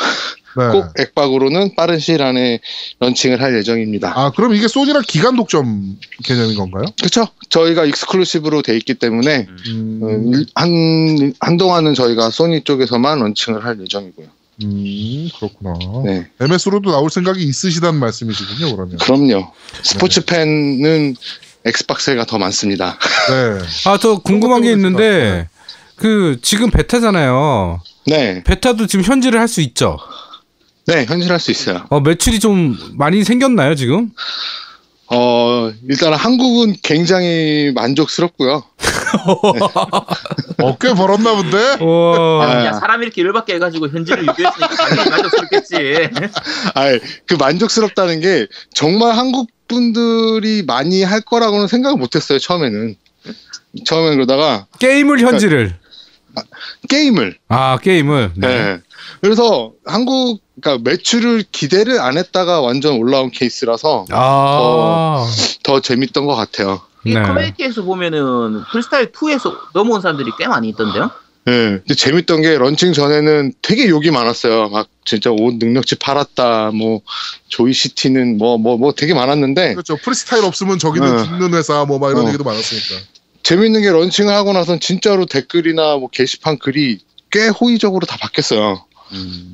네. 꼭 엑박으로는 빠른 시일 안에 launching을 할 예정입니다. 아, 그럼 이게 소니랑 기간 독점 개념인 건가요? 그렇죠? 저희가 exclusive로 돼 있기 때문에 음, 어, 일- 한 한동안은 저희가 소니 쪽에서만 launching을 할 예정이고요. 음, 그렇구나. 네, MS로도 나올 생각이 있으시다는 말씀이시군요, 그러면. 그럼요. 스포츠 팬은 엑스박스가 더 많습니다. 네. 아, 저 궁금한 게 있는데, 그, 지금 베타잖아요. 네, 베타도 지금 현질을 할 수 있죠? 네, 현질할 수 있어요. 어, 매출이 좀 많이 생겼나요, 지금? 어, 일단 한국은 굉장히 만족스럽고요. 어, 꽤 벌었나 본데? 와. 아, 야 사람 이렇게 열받게 해가지고 현질을 유도했으니까 당연히 만족스럽겠지. 아, 그 만족스럽다는 게 정말 한국 분들이 많이 할 거라고는 생각을 못했어요 처음에는. 처음엔 그러다가 게임을 현질을. 게임을. 아, 게임을. 네. 네. 그래서 한국 그러니까 매출을 기대를 안 했다가 완전 올라온 케이스라서 아. 더 재밌던 것 같아요. 이게 네. 커뮤니티에서 보면은 프리스타일 2에서 넘어온 사람들이 꽤 많이 있던데요. 네. 근데 재밌던 게 런칭 전에는 되게 욕이 많았어요. 막 진짜 옷 능력치 팔았다. 뭐 조이시티는 뭐 뭐뭐 되게 많았는데 그렇죠. 프리스타일 없으면 저기는 어. 죽는 회사 뭐 막 이런 어. 얘기도 많았으니까. 재밌는 게 launching을 하고 나선 진짜로 댓글이나 뭐 게시판 글이 꽤 호의적으로 다 바뀌었어요.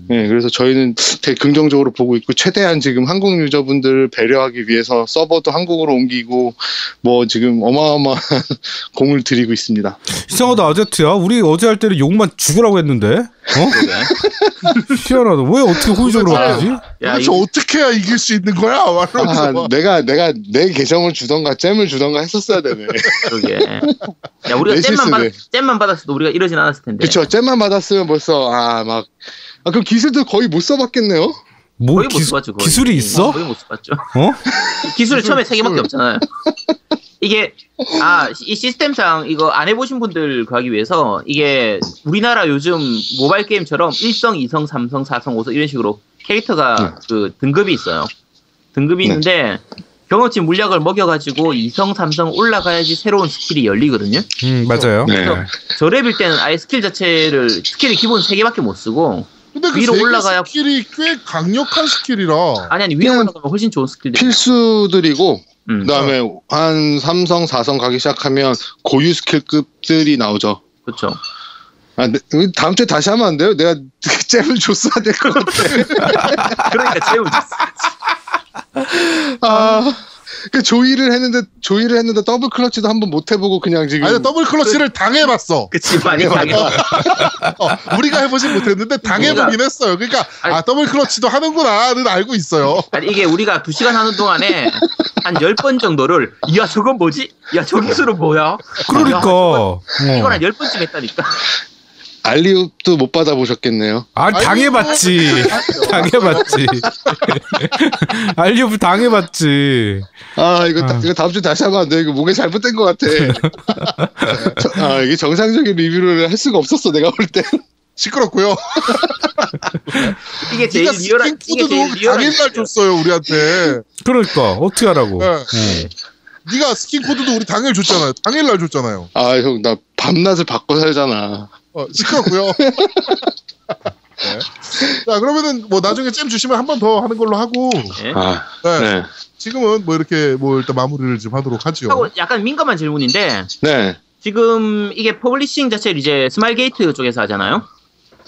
네, 그래서 저희는 되게 긍정적으로 보고 있고 최대한 지금 한국 유저분들 배려하기 위해서 서버도 한국으로 옮기고 뭐 지금 어마어마한 공을 들이고 있습니다. 이상하다, 아제트야. 우리 어제 할 때는 욕만 죽으라고 했는데? 어? 희한하다. 왜 어떻게 호의적으로 아, 바뀌지? 야, 도대체 이거 어떻게 해야 이길 수 있는 거야? 아, 막. 내가 내가 내 계정을 주던가 잼을 주던가 했었어야 되네. 그러게. 야 우리가 내 잼만 받. 잼만 받았어도 우리가 이러진 않았을 텐데. 그쵸 gem만 받았으면 벌써 아 막 아, 그럼 기술도 거의 못 써봤겠네요. 뭐 거의 못 기수, 써봤죠. 거의. 기술이 있어? 거의 못 써봤죠. 어? 기술이 처음에 세 개밖에. 없잖아요. 이게 아 이 시스템상 이거 안 해보신 분들 구하기 위해서 이게 우리나라 요즘 모바일 게임처럼 1성, 2성, 3성, 4성, 5성 이런 식으로 캐릭터가 그 등급이 있어요. 등급이 네. 있는데 경험치 물약을 먹여가지고 2성, 3성 올라가야지 새로운 스킬이 열리거든요. 음, 맞아요. 네. 저 레벨 때는 아예 스킬 자체를 스킬이 기본 3개밖에 못 쓰고 근데 그 위로 올라가야- 스킬이 꽤 강력한 스킬이라. 아니 아니 그냥 올라가면 훨씬 좋은 스킬들. 필수들이고 음. 그다음에 한 3성, 4성 가기 시작하면 고유 스킬급들이 나오죠. 그렇죠. 아, 네, 다음 주에 다시 하면 안 돼요? 내가 gem을 줬어야 될 것 같아. 그러니까 제우 아, 그 조이를 했는데 조이를 했는데 double clutch도 한번 못 해보고 그냥 지금 아니 double clutch를 당해봤어. 그치 많이 당해. 어, 우리가 해보진 못했는데 당해보긴 했어요. 그러니까 아니- 아 double clutch도 하는구나는 알고 있어요. 아니 이게 우리가 두 시간 하는 동안에 한 열 번 정도를 야 저건 뭐지? 야 저 기술은 뭐야? 그러니까. 야, 어. 이걸 한 열 번쯤 했다니까. alley-oop도 못 받아보셨겠네요. 아, 당해봤지. 당해봤지. alley-oop 당해봤지. 아 이거 다- 아. 이거 다음 주에 다시 하면 안 돼. 이거 목에 잘못된 것 같아. 저- 아 이게 정상적인 리뷰를 할 수가 없었어 내가 볼 때. 시끄럽고요. 이게 제일 네가 리얼한 리얼한 당일날. 줬어요 우리한테. 그러니까, 어떻게 하라고. 네. 어. 네가 스킨 코드도 우리 당일 줬잖아요. 당일날 줬잖아요. 아 형 나 밤낮을 바꿔 살잖아. 어, 시끄럽고요. 네. 자 그러면은 뭐 나중에 gem 주시면 한 번 더 하는 걸로 하고 예? 아 네. 네. 지금은 뭐 이렇게 뭐 일단 마무리를 좀 하도록 하죠. 하고 약간 민감한 질문인데 네. 지금 이게 publishing 자체를 이제 스마일 게이트 쪽에서 하잖아요.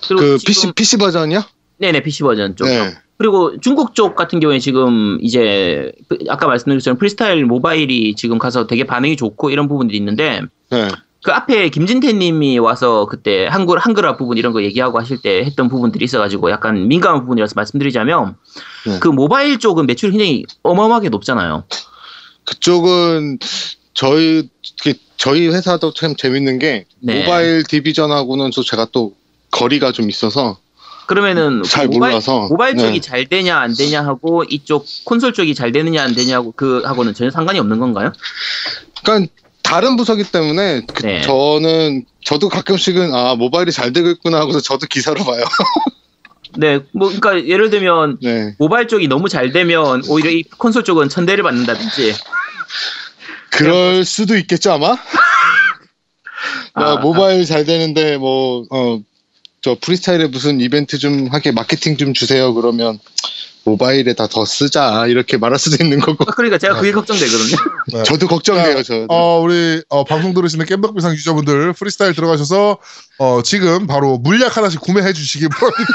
그리고 그 PC PC 버전이요? 네네 PC 버전 쪽. 네. 그리고 중국 쪽 같은 경우에 지금 이제 아까 말씀드린 것처럼 프리스타일 모바일이 지금 가서 되게 반응이 좋고 이런 부분들이 있는데 네. 그 앞에 김진태님이 와서 그때 한글 한글화 부분 이런 거 얘기하고 하실 때 했던 부분들이 있어가지고 약간 민감한 부분이라서 말씀드리자면 네. 그 모바일 쪽은 매출이 굉장히 어마어마하게 높잖아요. 그쪽은 저희 그 저희 회사도 참 재밌는 게 네. 모바일 디비전하고는 또 제가 또 거리가 좀 있어서 그러면은 잘 모바일, 몰라서. 모바일 쪽이 네. 잘 되냐 안 되냐 하고 이쪽 콘솔 쪽이 잘 되느냐 안 되냐고 그 하고는 전혀 상관이 없는 건가요? 그러니까 다른 부서기 때문에 그 네. 저는 저도 가끔씩은 아 모바일이 잘 되고 있구나 하고서 저도 기사로 봐요. 네, 뭐 그러니까 예를 들면 네. 모바일 쪽이 너무 잘 되면 오히려 이 콘솔 쪽은 천대를 받는다든지 그럴 수도 있겠죠 아마. 나 아, 모바일 잘 되는데 뭐 어 저 프리스타일에 무슨 이벤트 좀 하게 마케팅 좀 주세요 그러면 모바일에다 더 쓰자 이렇게 말할 수도 있는 거고 그러니까 제가 그게 걱정되거든요. 네. 저도 걱정돼요 저. 어, 우리 어, 방송 들으시는 깸덕비상 유저분들 프리스타일 들어가셔서 어, 지금 바로 물약 하나씩 구매해 주시기 바랍니다.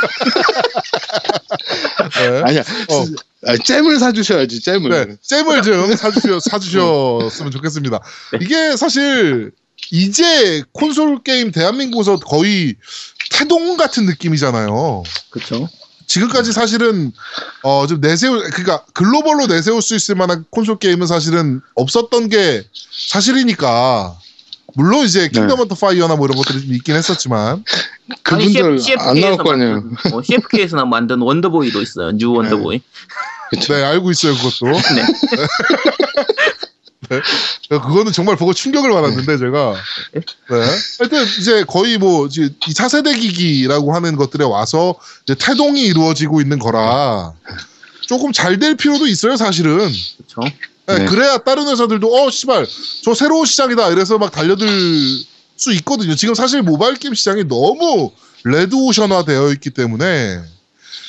네. 아니야 어. 쓰- 아, 잼을 사주셔야지 잼을. 네, 잼을 좀 사주셔, 사주셨으면 좋겠습니다. 네. 이게 사실 이제 콘솔 게임 대한민국에서 거의 태동 같은 느낌이잖아요. 그렇죠. 지금까지 사실은 어 좀 내세우 그러니까 글로벌로 내세울 수 있을 만한 콘솔 게임은 사실은 없었던 게 사실이니까 물론 이제 킹덤 네. 오브 파이어나 뭐 이런 것들이 좀 있긴 했었지만 그분들 안 나올 거 아니에요. 만든, 어, CFK에서 만든 원더보이도 있어요. 뉴 원더보이. 네 알고 있어요 그것도 네. 그거는 정말 보고 충격을 받았는데 제가 네. 하여튼 이제 거의 뭐 이제 이 차세대 기기라고 하는 것들에 와서 이제 태동이 이루어지고 있는 거라 조금 잘 될 필요도 있어요 사실은 그렇죠. 네, 네. 그래야 다른 회사들도 어 씨발 저 새로운 시장이다 이래서 막 달려들 수 있거든요 지금 사실 모바일 게임 시장이 너무 레드오션화 되어 있기 때문에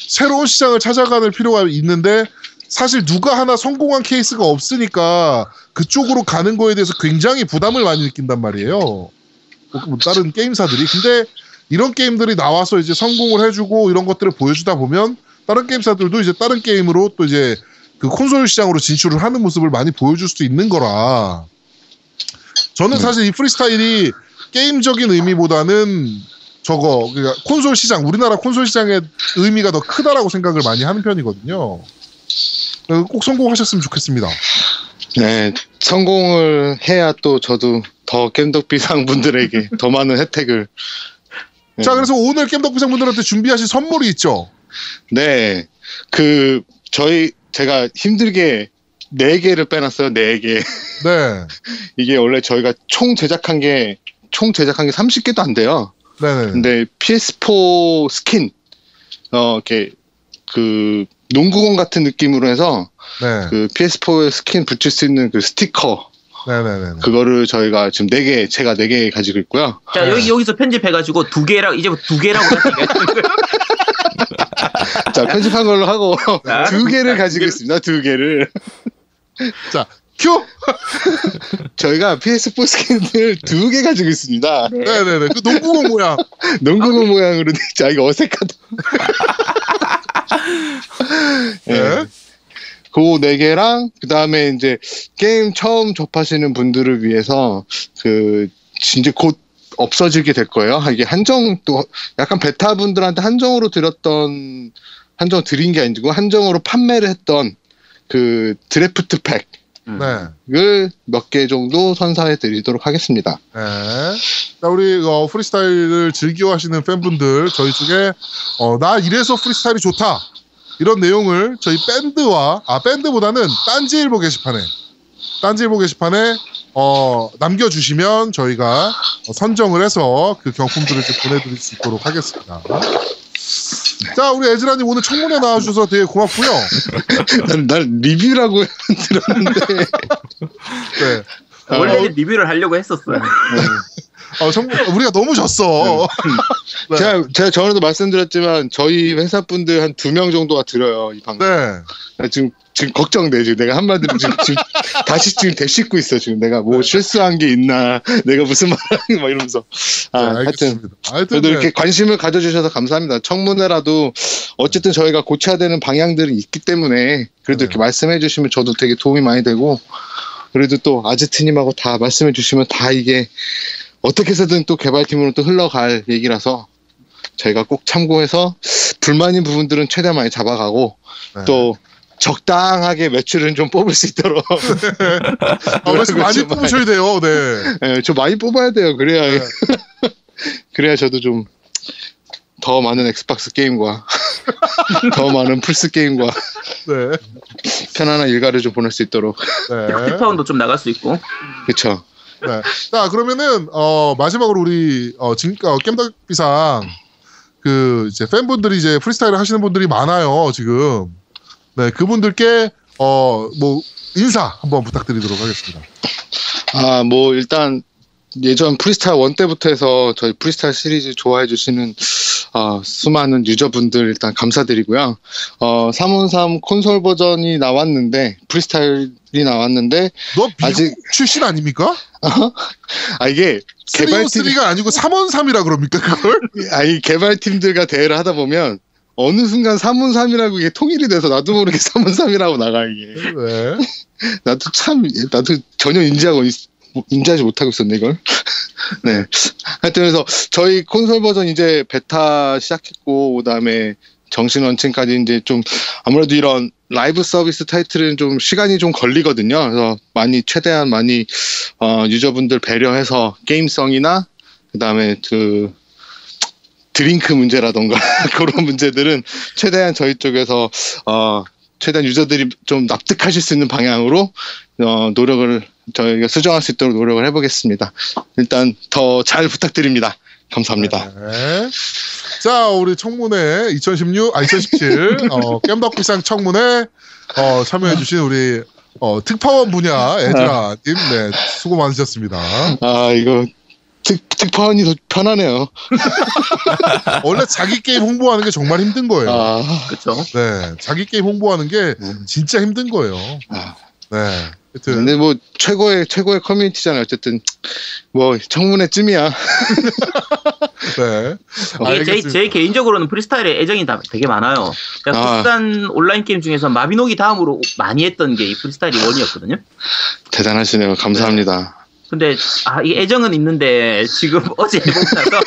새로운 시장을 찾아가는 필요가 있는데 사실 누가 하나 성공한 케이스가 없으니까 그쪽으로 가는 거에 대해서 굉장히 부담을 많이 느낀단 말이에요. 뭐 다른 게임사들이. 근데 이런 게임들이 나와서 이제 성공을 해주고 이런 것들을 보여주다 보면 다른 게임사들도 이제 다른 게임으로 또 이제 그 콘솔 시장으로 진출을 하는 모습을 많이 보여줄 수 있는 거라. 저는 사실 이 프리스타일이 게임적인 의미보다는 저거 그러니까 콘솔 시장 우리나라 콘솔 시장의 의미가 더 크다라고 생각을 많이 하는 편이거든요. 어, 꼭 성공하셨으면 좋겠습니다. 네, 성공을 해야 또 저도 더 겜덕비상 분들에게 더 많은 혜택을. 네. 자, 그래서 오늘 겜덕비상 분들한테 준비하신 선물이 있죠. 네, 그 저희 제가 힘들게 네 개를 빼놨어요. 네 개. 네, 이게 원래 저희가 총 제작한 게 총 제작한 게 30개도 안 돼요. 네네. 근데 PS4 스킨 어 이렇게 그 농구공 같은 느낌으로 해서 네, 그 PS4에 스킨 붙일 수 있는 그 스티커 네네네. 그거를 저희가 지금 네 개 제가 네 개 가지고 있고요. 자 여기 여기서 편집해가지고 두 개라 이제 두 개라고 자 편집한 걸로 하고 자, 두 개를 자, 가지고. 있습니다. 두 개를 자, 큐. 저희가 PS4 스킨을 두 개 가지고 있습니다. 네 네네. 그 농구공 모양. 농구공 모양으로 자 이거 어색하다. 네. 그네 개랑 그 다음에 이제 게임 처음 접하시는 분들을 위해서 그 진짜 곧 없어지게 될 거예요. 이게 한정 또 약간 베타 분들한테 한정으로 드렸던 한정 드린 게 아니고 한정으로 판매를 했던 그 드래프트 네. 팩을 몇 개 정도 선사해 드리도록 하겠습니다. 네. 자, 우리 어, 프리스타일을 즐겨 하시는 팬분들 저희 쪽에 어, 나 이래서 프리스타일이 좋다 이런 내용을 저희 밴드와 아 밴드보다는 딴지일보 게시판에 딴지일보 게시판에 어, 남겨주시면 저희가 어, 선정을 해서 그 경품들을 좀 보내드릴 수 있도록 하겠습니다. 자, 우리 에즈라님 오늘 청문회 나와주셔서 되게 고맙고요. 난, 난 리뷰라고 들었는데 네. 원래는 리뷰를 하려고 했었어요. 어, 청, 우리가 너무 졌어. 네. 제가 제가 전에도 말씀드렸지만 저희 회사 분들 한 두 명 정도가 들어요 이 방송. 네. 나 지금 지금 걱정돼 지금 내가 한마디로 지금, 지금 다시 지금 되씹고 있어 지금 내가 뭐 실수한 게 있나 내가 무슨 말하는 막 이러면서 아 네, 하여튼. 하여튼 그래도 네. 이렇게 관심을 가져주셔서 감사합니다 청문회라도 어쨌든 저희가 고쳐야 되는 방향들이 있기 때문에 그래도 네. 이렇게 말씀해 주시면 저도 되게 도움이 많이 되고 그래도 또 아제트님하고 다 말씀해 주시면 다 이게 어떻게 해서든 또 개발팀으로 또 흘러갈 얘기라서 저희가 꼭 참고해서 불만인 부분들은 최대한 많이 잡아가고 네. 또 적당하게 매출은 좀 뽑을 수 있도록 아, 말씀 많이 좀 뽑으셔야 돼요. 네. 예, 좀 많이 뽑아야 돼요. 그래야 네. 그래야 저도 좀 더 많은 엑스박스 게임과 더 많은 플스 게임과 네. 편안한 여가를 좀 보낼 수 있도록 네. 파운도 좀 나갈 수 있고. 그렇죠. 네. 자, 그러면은, 어, 마지막으로 우리, 어, 지금, 어, 겜덕비상, 그, 이제 팬분들이 이제 프리스타일을 하시는 분들이 많아요, 지금. 네, 그분들께, 어, 뭐, 인사 한번 부탁드리도록 하겠습니다. 아 뭐 일단 예전 프리스타일 원 때부터 해서 저희 프리스타일 시리즈 좋아해 주시는 어, 수많은 유저분들 일단 감사드리고요. 어, 313 콘솔 버전이 나왔는데 프리스타일이 나왔는데 너 미국 아직- 출신 아닙니까? 아 이게 개발팀 303가 아니고 313이라 그럽니까, 그걸? 아이 개발팀들과 대회를 하다 보면 어느 순간 3문3이라고 이게 통일이 돼서 나도 모르게 3문3이라고 나가 이게 네. 나도 참 나도 전혀 인지하고 있- 인지하지 못하고 있었네 이걸 네 하여튼 그래서 저희 콘솔 버전 이제 베타 시작했고 그다음에 정신 원칭까지 이제 좀 아무래도 이런 라이브 서비스 타이틀은 좀 시간이 좀 걸리거든요. 그래서 많이 최대한 많이 어, 유저분들 배려해서 게임성이나 그다음에 그 드링크 문제라던가 그런 문제들은 최대한 저희 쪽에서 어 최대한 유저들이 좀 납득하실 수 있는 방향으로 어 노력을 저희가 수정할 수 있도록 노력을 해보겠습니다. 일단 더 잘 부탁드립니다. 감사합니다. 네. 자, 우리 청문회 2016, 아, 2017, 어, 겜덕비상 청문회, 어, 참여해주신 우리, 어, 특파원 분야 애드라님, 네, 수고 많으셨습니다. 아 이거 특 특파원이 더 편하네요. 원래 자기 게임 홍보하는 게 정말 힘든 거예요. 아, 그렇죠. 네, 자기 게임 홍보하는 게 음. 진짜 힘든 거예요. 아. 네. 하여튼, 근데 뭐 최고의 최고의 커뮤니티잖아요. 어쨌든 뭐 청문회쯤이야. 네. 이게 제. 제 개인적으로는 프리스타일에 애정이 다- 되게 많아요. 제가 아. 국산 온라인 게임 중에서 마비노기 다음으로 많이 했던 게 이 프리스타일이 원이었거든요. 대단하시네요. 감사합니다. 근데 아, 이 애정은 있는데 지금 어제 나서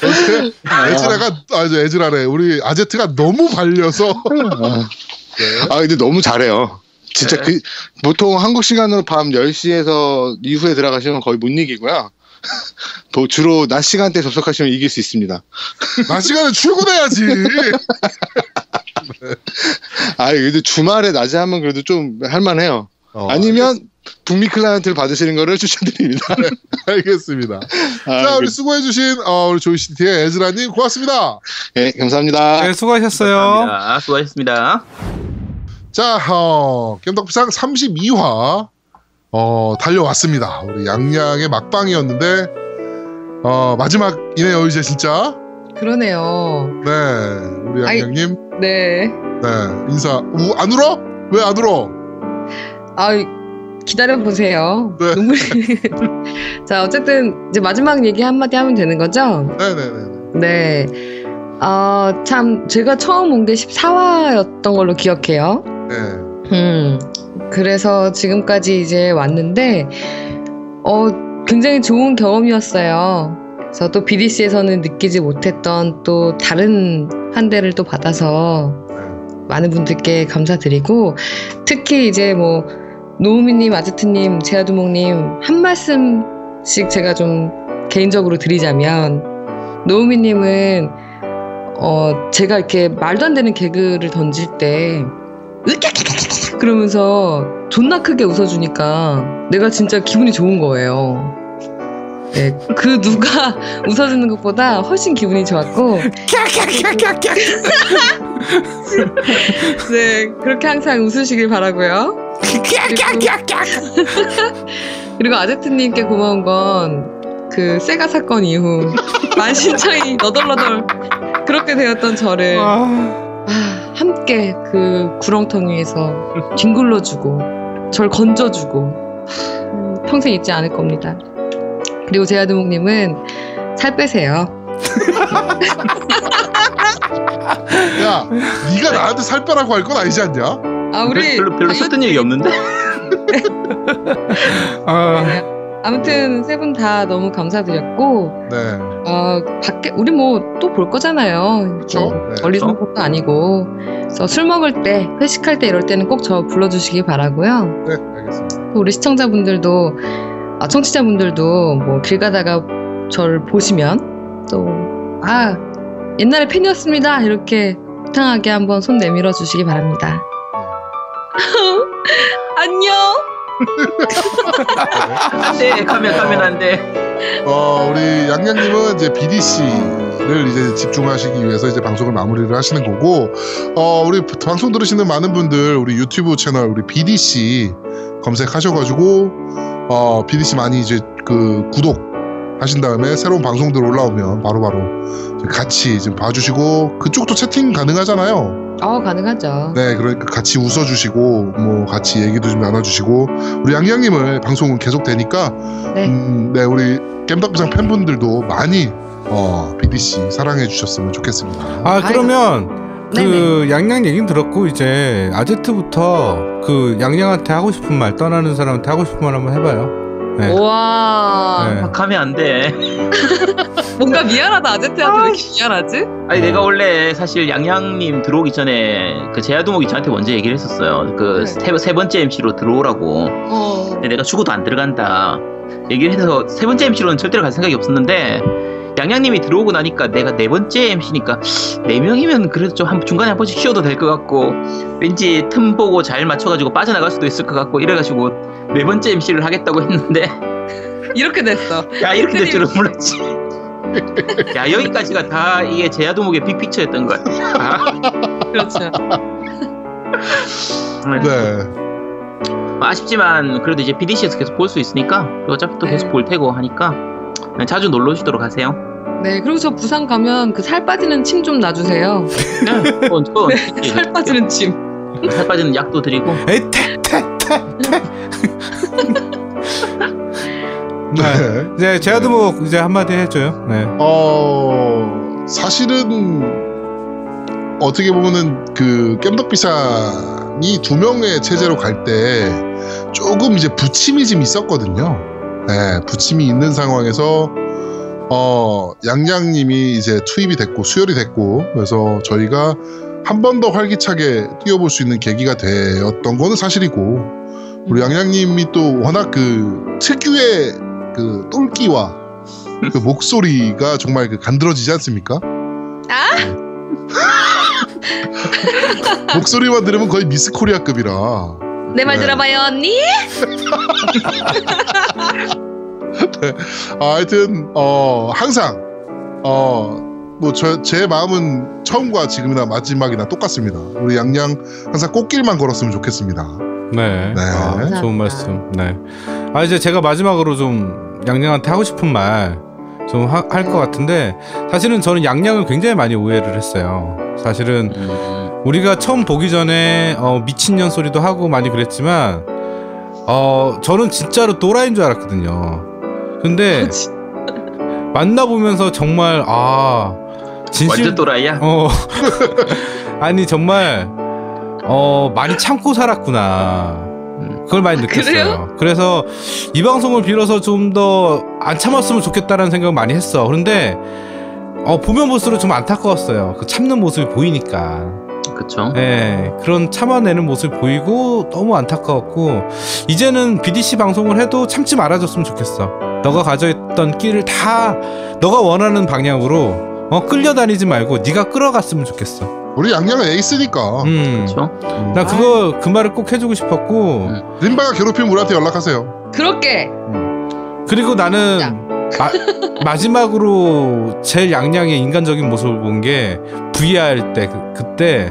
어떻게 에즈라가, 아, 저 에즈라래. 우리 아제트가 너무 발려서. 네. 아 근데 너무 잘해요. 진짜 네. 그 보통 한국 시간으로 밤 10시에서 이후에 들어가시면 거의 못 이기고요. 또 주로 낮 시간대 접속하시면 이길 수 있습니다. 낮 시간에 출근해야지. 아 그래도 주말에 낮에 하면 그래도 좀 할만해요. 어, 아니면 북미 클라이언트를 받으시는 거를 추천드립니다. 알겠습니다. 아, 자, 우리 그- 수고해주신, 어, 우리 조이시티의 에즈라님, 고맙습니다. 네, 감사합니다. 네, 수고하셨어요. 감사합니다. 수고하셨습니다. 자, 어, 겜덕비상 32화, 어, 달려왔습니다. 우리 양양의 막방이었는데, 어, 마지막이네요, 이제 진짜. 그러네요. 네, 우리 아이. 양양님, 네. 네, 인사. 우, 안 울어? 왜 안 울어? 아, 기다려 보세요. 네. 눈물이. 자, 어쨌든 이제 마지막 얘기 한 마디 하면 되는 거죠? 네네네. 네. 어, 참 제가 처음 온 게 14화였던 걸로 기억해요. 네. 음. 그래서 지금까지 이제 왔는데 어, 굉장히 좋은 경험이었어요. 그래서 또 BDC에서는 느끼지 못했던 또 다른 환대를 또 받아서 많은 분들께 감사드리고 특히 이제 뭐 노우미님, 아제트님, 제아두목님 한 말씀씩 제가 좀 개인적으로 드리자면 노우미님은 어 제가 이렇게 말도 안 되는 개그를 던질 때 으깨깨깨깨 그러면서 존나 크게 웃어주니까 내가 진짜 기분이 좋은 거예요. 네, 그 누가 웃어주는 것보다 훨씬 기분이 좋았고 네, 그렇게 항상 웃으시길 바라고요. 그리고 아제트님께 고마운 건 그 세가 사건 이후 만신창이 너덜너덜 그렇게 되었던 저를 아, 아, 함께 그 구렁텅 위에서 뒹굴러주고 절 건져주고 음, 평생 잊지 않을 겁니다. 그리고 제아드목님은 살 빼세요. 야, 네가 나한테 살 빼라고 할 건 아니지 않냐? 아 우리 별로 별로 썼던 얘기 없는데. 아, 아무튼 세 분 다 너무 감사드렸고 네. 어 밖에 우리 뭐 또 볼 거잖아요. 뭐 네. 멀리서 볼 것도 아니고 그래서 술 먹을 때 회식할 때 이럴 때는 꼭 저 불러주시기 바라고요. 네, 알겠습니다. 또 우리 시청자분들도 아, 청취자분들도 뭐 길 가다가 저를 보시면 또 아 옛날에 팬이었습니다 이렇게 호탕하게 한번 손 내밀어 주시기 바랍니다. 안녕. 안돼 가면 가면 안돼. 어, 우리 양양님은 이제 BDC를 이제 집중하시기 위해서 이제 방송을 마무리를 하시는 거고, 어, 우리 방송 들으시는 많은 분들, 우리 유튜브 채널, 우리 BDC 검색하셔가지고, 어, BDC 많이 이제 그 구독 하신 다음에 새로운 방송들 올라오면 바로바로 이제 같이 좀 봐주시고, 그쪽도 채팅 가능하잖아요. 어 가능하죠. 네, 그러니까 같이 웃어주시고, 뭐, 같이 얘기도 좀 나눠주시고, 우리 양양님을 방송은 계속 되니까, 네. 음, 네, 우리 겜덕비상 팬분들도 많이, 어, BDC 사랑해 주셨으면 좋겠습니다. 아 그러면 그 네네. 양양 얘기는 들었고 이제 아제트부터 그 양양한테 하고 싶은 말 떠나는 사람한테 하고 싶은 말 한번 해봐요. 네. 와 네. 막 하면 안 돼. 뭔가 미안하다 아제트한테 왜 이렇게 미안하지? 아니 내가 원래 사실 양양님 들어오기 전에 그 제야두목이 저한테 먼저 얘기를 했었어요. 그 네. 세 번째 MC로 들어오라고. 어. 근데 내가 죽어도 안 들어간다. 얘기를 해서 세 번째 MC로는 절대로 갈 생각이 없었는데 양양님이 들어오고 나니까 내가 네 번째 MC니까 네 명이면 그래도 좀 한, 중간에 한 번씩 쉬어도 될 것 같고 왠지 틈 보고 잘 맞춰가지고 빠져나갈 수도 있을 것 같고 이래가지고 네 번째 MC를 하겠다고 했는데 이렇게 됐어. 야 이렇게 될 줄은 몰랐지. 야 여기까지가 다 이게 제야도목의 빅픽처였던 것 같아. 그렇죠. 네. 아쉽지만 그래도 이제 BDC에서 계속 볼 수 있으니까 어차피 또 계속 네. 볼 테고 하니까 자주 놀러 오시도록 하세요. 네 그리고 저 부산 가면 그 살 빠지는 침 좀 놔주세요. 네, 그건, 그건 네, 살 빠지는 침. 살 빠지는 약도 드리고 네. 네. 이제 제아드목 이제 한마디 해줘요. 네. 어 사실은 어떻게 보면은 그 깸덕비상이 두 명의 체제로 갈 때 조금 이제 부침이 좀 있었거든요. 네, 부침이 있는 상황에서 어 양양님이 이제 투입이 됐고 수혈이 됐고 그래서 저희가 한 번 더 활기차게 뛰어볼 수 있는 계기가 되었던 거는 사실이고 우리 양양님이 또 워낙 그 특유의 그 똘끼와 그 목소리가 정말 그 간드러지지 않습니까? 목소리만 들으면 거의 미스 코리아급이라. 내말 네. 들어봐요 언니. 아, 하여튼 어 항상 어뭐 제 마음은 처음과 지금이나 마지막이나 똑같습니다. 우리 양양 항상 꽃길만 걸었으면 좋겠습니다. 네. 네. 아. 좋은 말씀. 네. 아 이제 제가 마지막으로 좀 양양한테 하고 싶은 말 좀 할 것 같은데 사실은 저는 양양을 굉장히 많이 오해를 했어요. 사실은 음, 우리가 처음 보기 전에 어, 미친년 소리도 하고 많이 그랬지만 어 저는 진짜로 또라이인 줄 알았거든요. 근데 만나보면서 정말 아 진실 완전 또라이야. 어 아니 정말 어 많이 참고 살았구나. 그걸 많이 느꼈어요. 그래요? 그래서 이 방송을 빌어서 좀 더 안 참았으면 좋겠다라는 생각을 많이 했어. 그런데 어 보면 볼수록 좀 안타까웠어요. 그 참는 모습이 보이니까. 그쵸. 네, 그런 참아내는 모습이 보이고 너무 안타까웠고 이제는 BDC 방송을 해도 참지 말아줬으면 좋겠어. 너가 가져있던 길을 다 너가 원하는 방향으로 어 끌려다니지 말고 네가 끌어갔으면 좋겠어. 우리 양양은 에이스니까. 음, 그쵸. 나 그거 그 말을 꼭 해주고 싶었고 음. 림바가 괴롭히면 우리한테 연락하세요. 그렇게 그리고 나는 마, 마지막으로 제일 양양의 인간적인 모습을 본 게 VR 때 그, 그때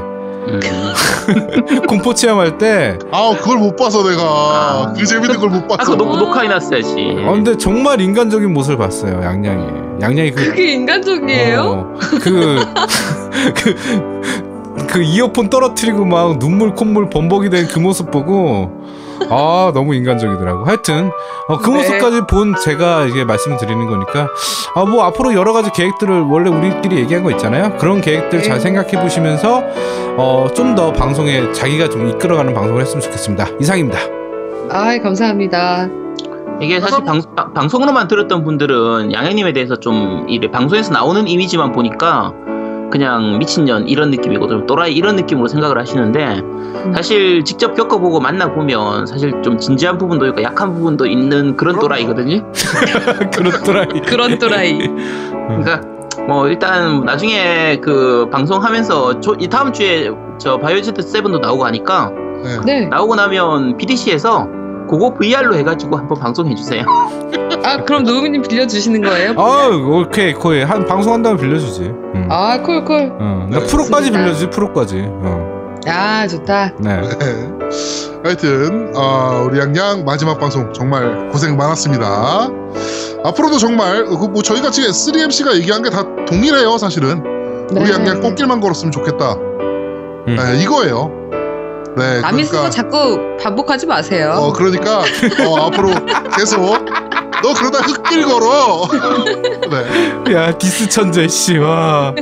음. 공포 체험할 때 아 그걸 못 봐서 내가 아. 그 재밌는 걸못 아, 봤어. 그거 녹, 녹화해놨어야지. 어, 근데 정말 인간적인 모습을 봤어요 양양이 양양이 그 그게 인간적이에요? 어, 그, 그, 그 이어폰 떨어뜨리고 막 눈물 콧물 범벅이 된 그 모습 보고 아 너무 인간적이더라고. 하여튼 어, 그 네. 모습까지 본 제가 이게 말씀을 드리는 거니까 아 뭐 앞으로 여러 가지 계획들을 원래 우리끼리 얘기한 거 있잖아요. 그런 계획들 잘 네. 생각해 보시면서 어, 좀 더 방송에 자기가 좀 이끌어가는 방송을 했으면 좋겠습니다. 이상입니다. 아 감사합니다. 이게 사실 방, 방- 방송으로만 들었던 분들은 양양님에 대해서 좀 이래 방송에서 나오는 이미지만 보니까 그냥 미친년 이런 느낌이고 좀 또라이 이런 느낌으로 생각을 하시는데 사실 직접 겪어보고 만나보면 사실 좀 진지한 부분도 있고 약한 부분도 있는 그런 또라이거든요. 그렇더라. 그런 또라이. 그러니까 뭐 일단 나중에 그 방송하면서 저, 이 다음 주에 저 바이오제트 7도 나오고 하니까 네. 네. 나오고 나면 BDC에서 그거 VR로 해가지고 한번 방송해 주세요. 아 그럼 노우미님 빌려주시는 거예요? 아 오케이 거의 한 방송 한다면 빌려주지. 응. 아 콜콜. 어, 나 네. 프로까지 좋습니다. 빌려주지 프로까지. 어. 아 좋다. 네. 네. 하여튼 어, 우리 양양 마지막 방송 정말 고생 많았습니다. 앞으로도 정말 그 뭐 저희가 지금 세 MC가 얘기한 게 다 동일해요 사실은. 우리 양양 꽃길만 걸었으면 좋겠다. 음. 네, 이거예요. 네, 남이 그러니까 자꾸 반복하지 마세요. 어 그러니까 어, 앞으로 계속 너 그러다 흙길 걸어. 네, 야 디스 천재 씨 와.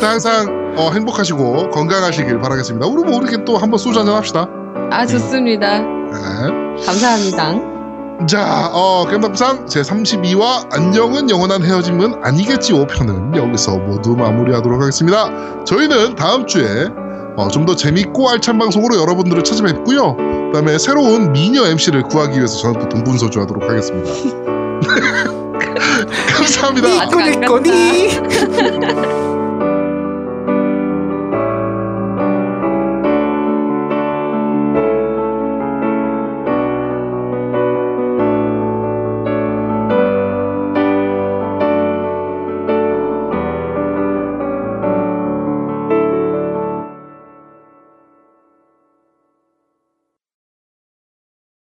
항상 어, 행복하시고 건강하시길 바라겠습니다. 우리 뭐 이렇게 또 한번 소주 한잔 합시다. 아 좋습니다. 네. 감사합니다. 자, 어, 겜덕상 제32화 안녕은 영원한 헤어짐은 아니겠지 5편은 여기서 모두 마무리하도록 하겠습니다. 저희는 다음 주에 어, 좀 더 재밌고 알찬 방송으로 여러분들을 찾아뵙고요. 그 다음에 새로운 미녀 MC를 구하기 위해서 저는 또 동분서주하도록 하겠습니다. 감사합니다. 아직 안 꺼니 꺼니.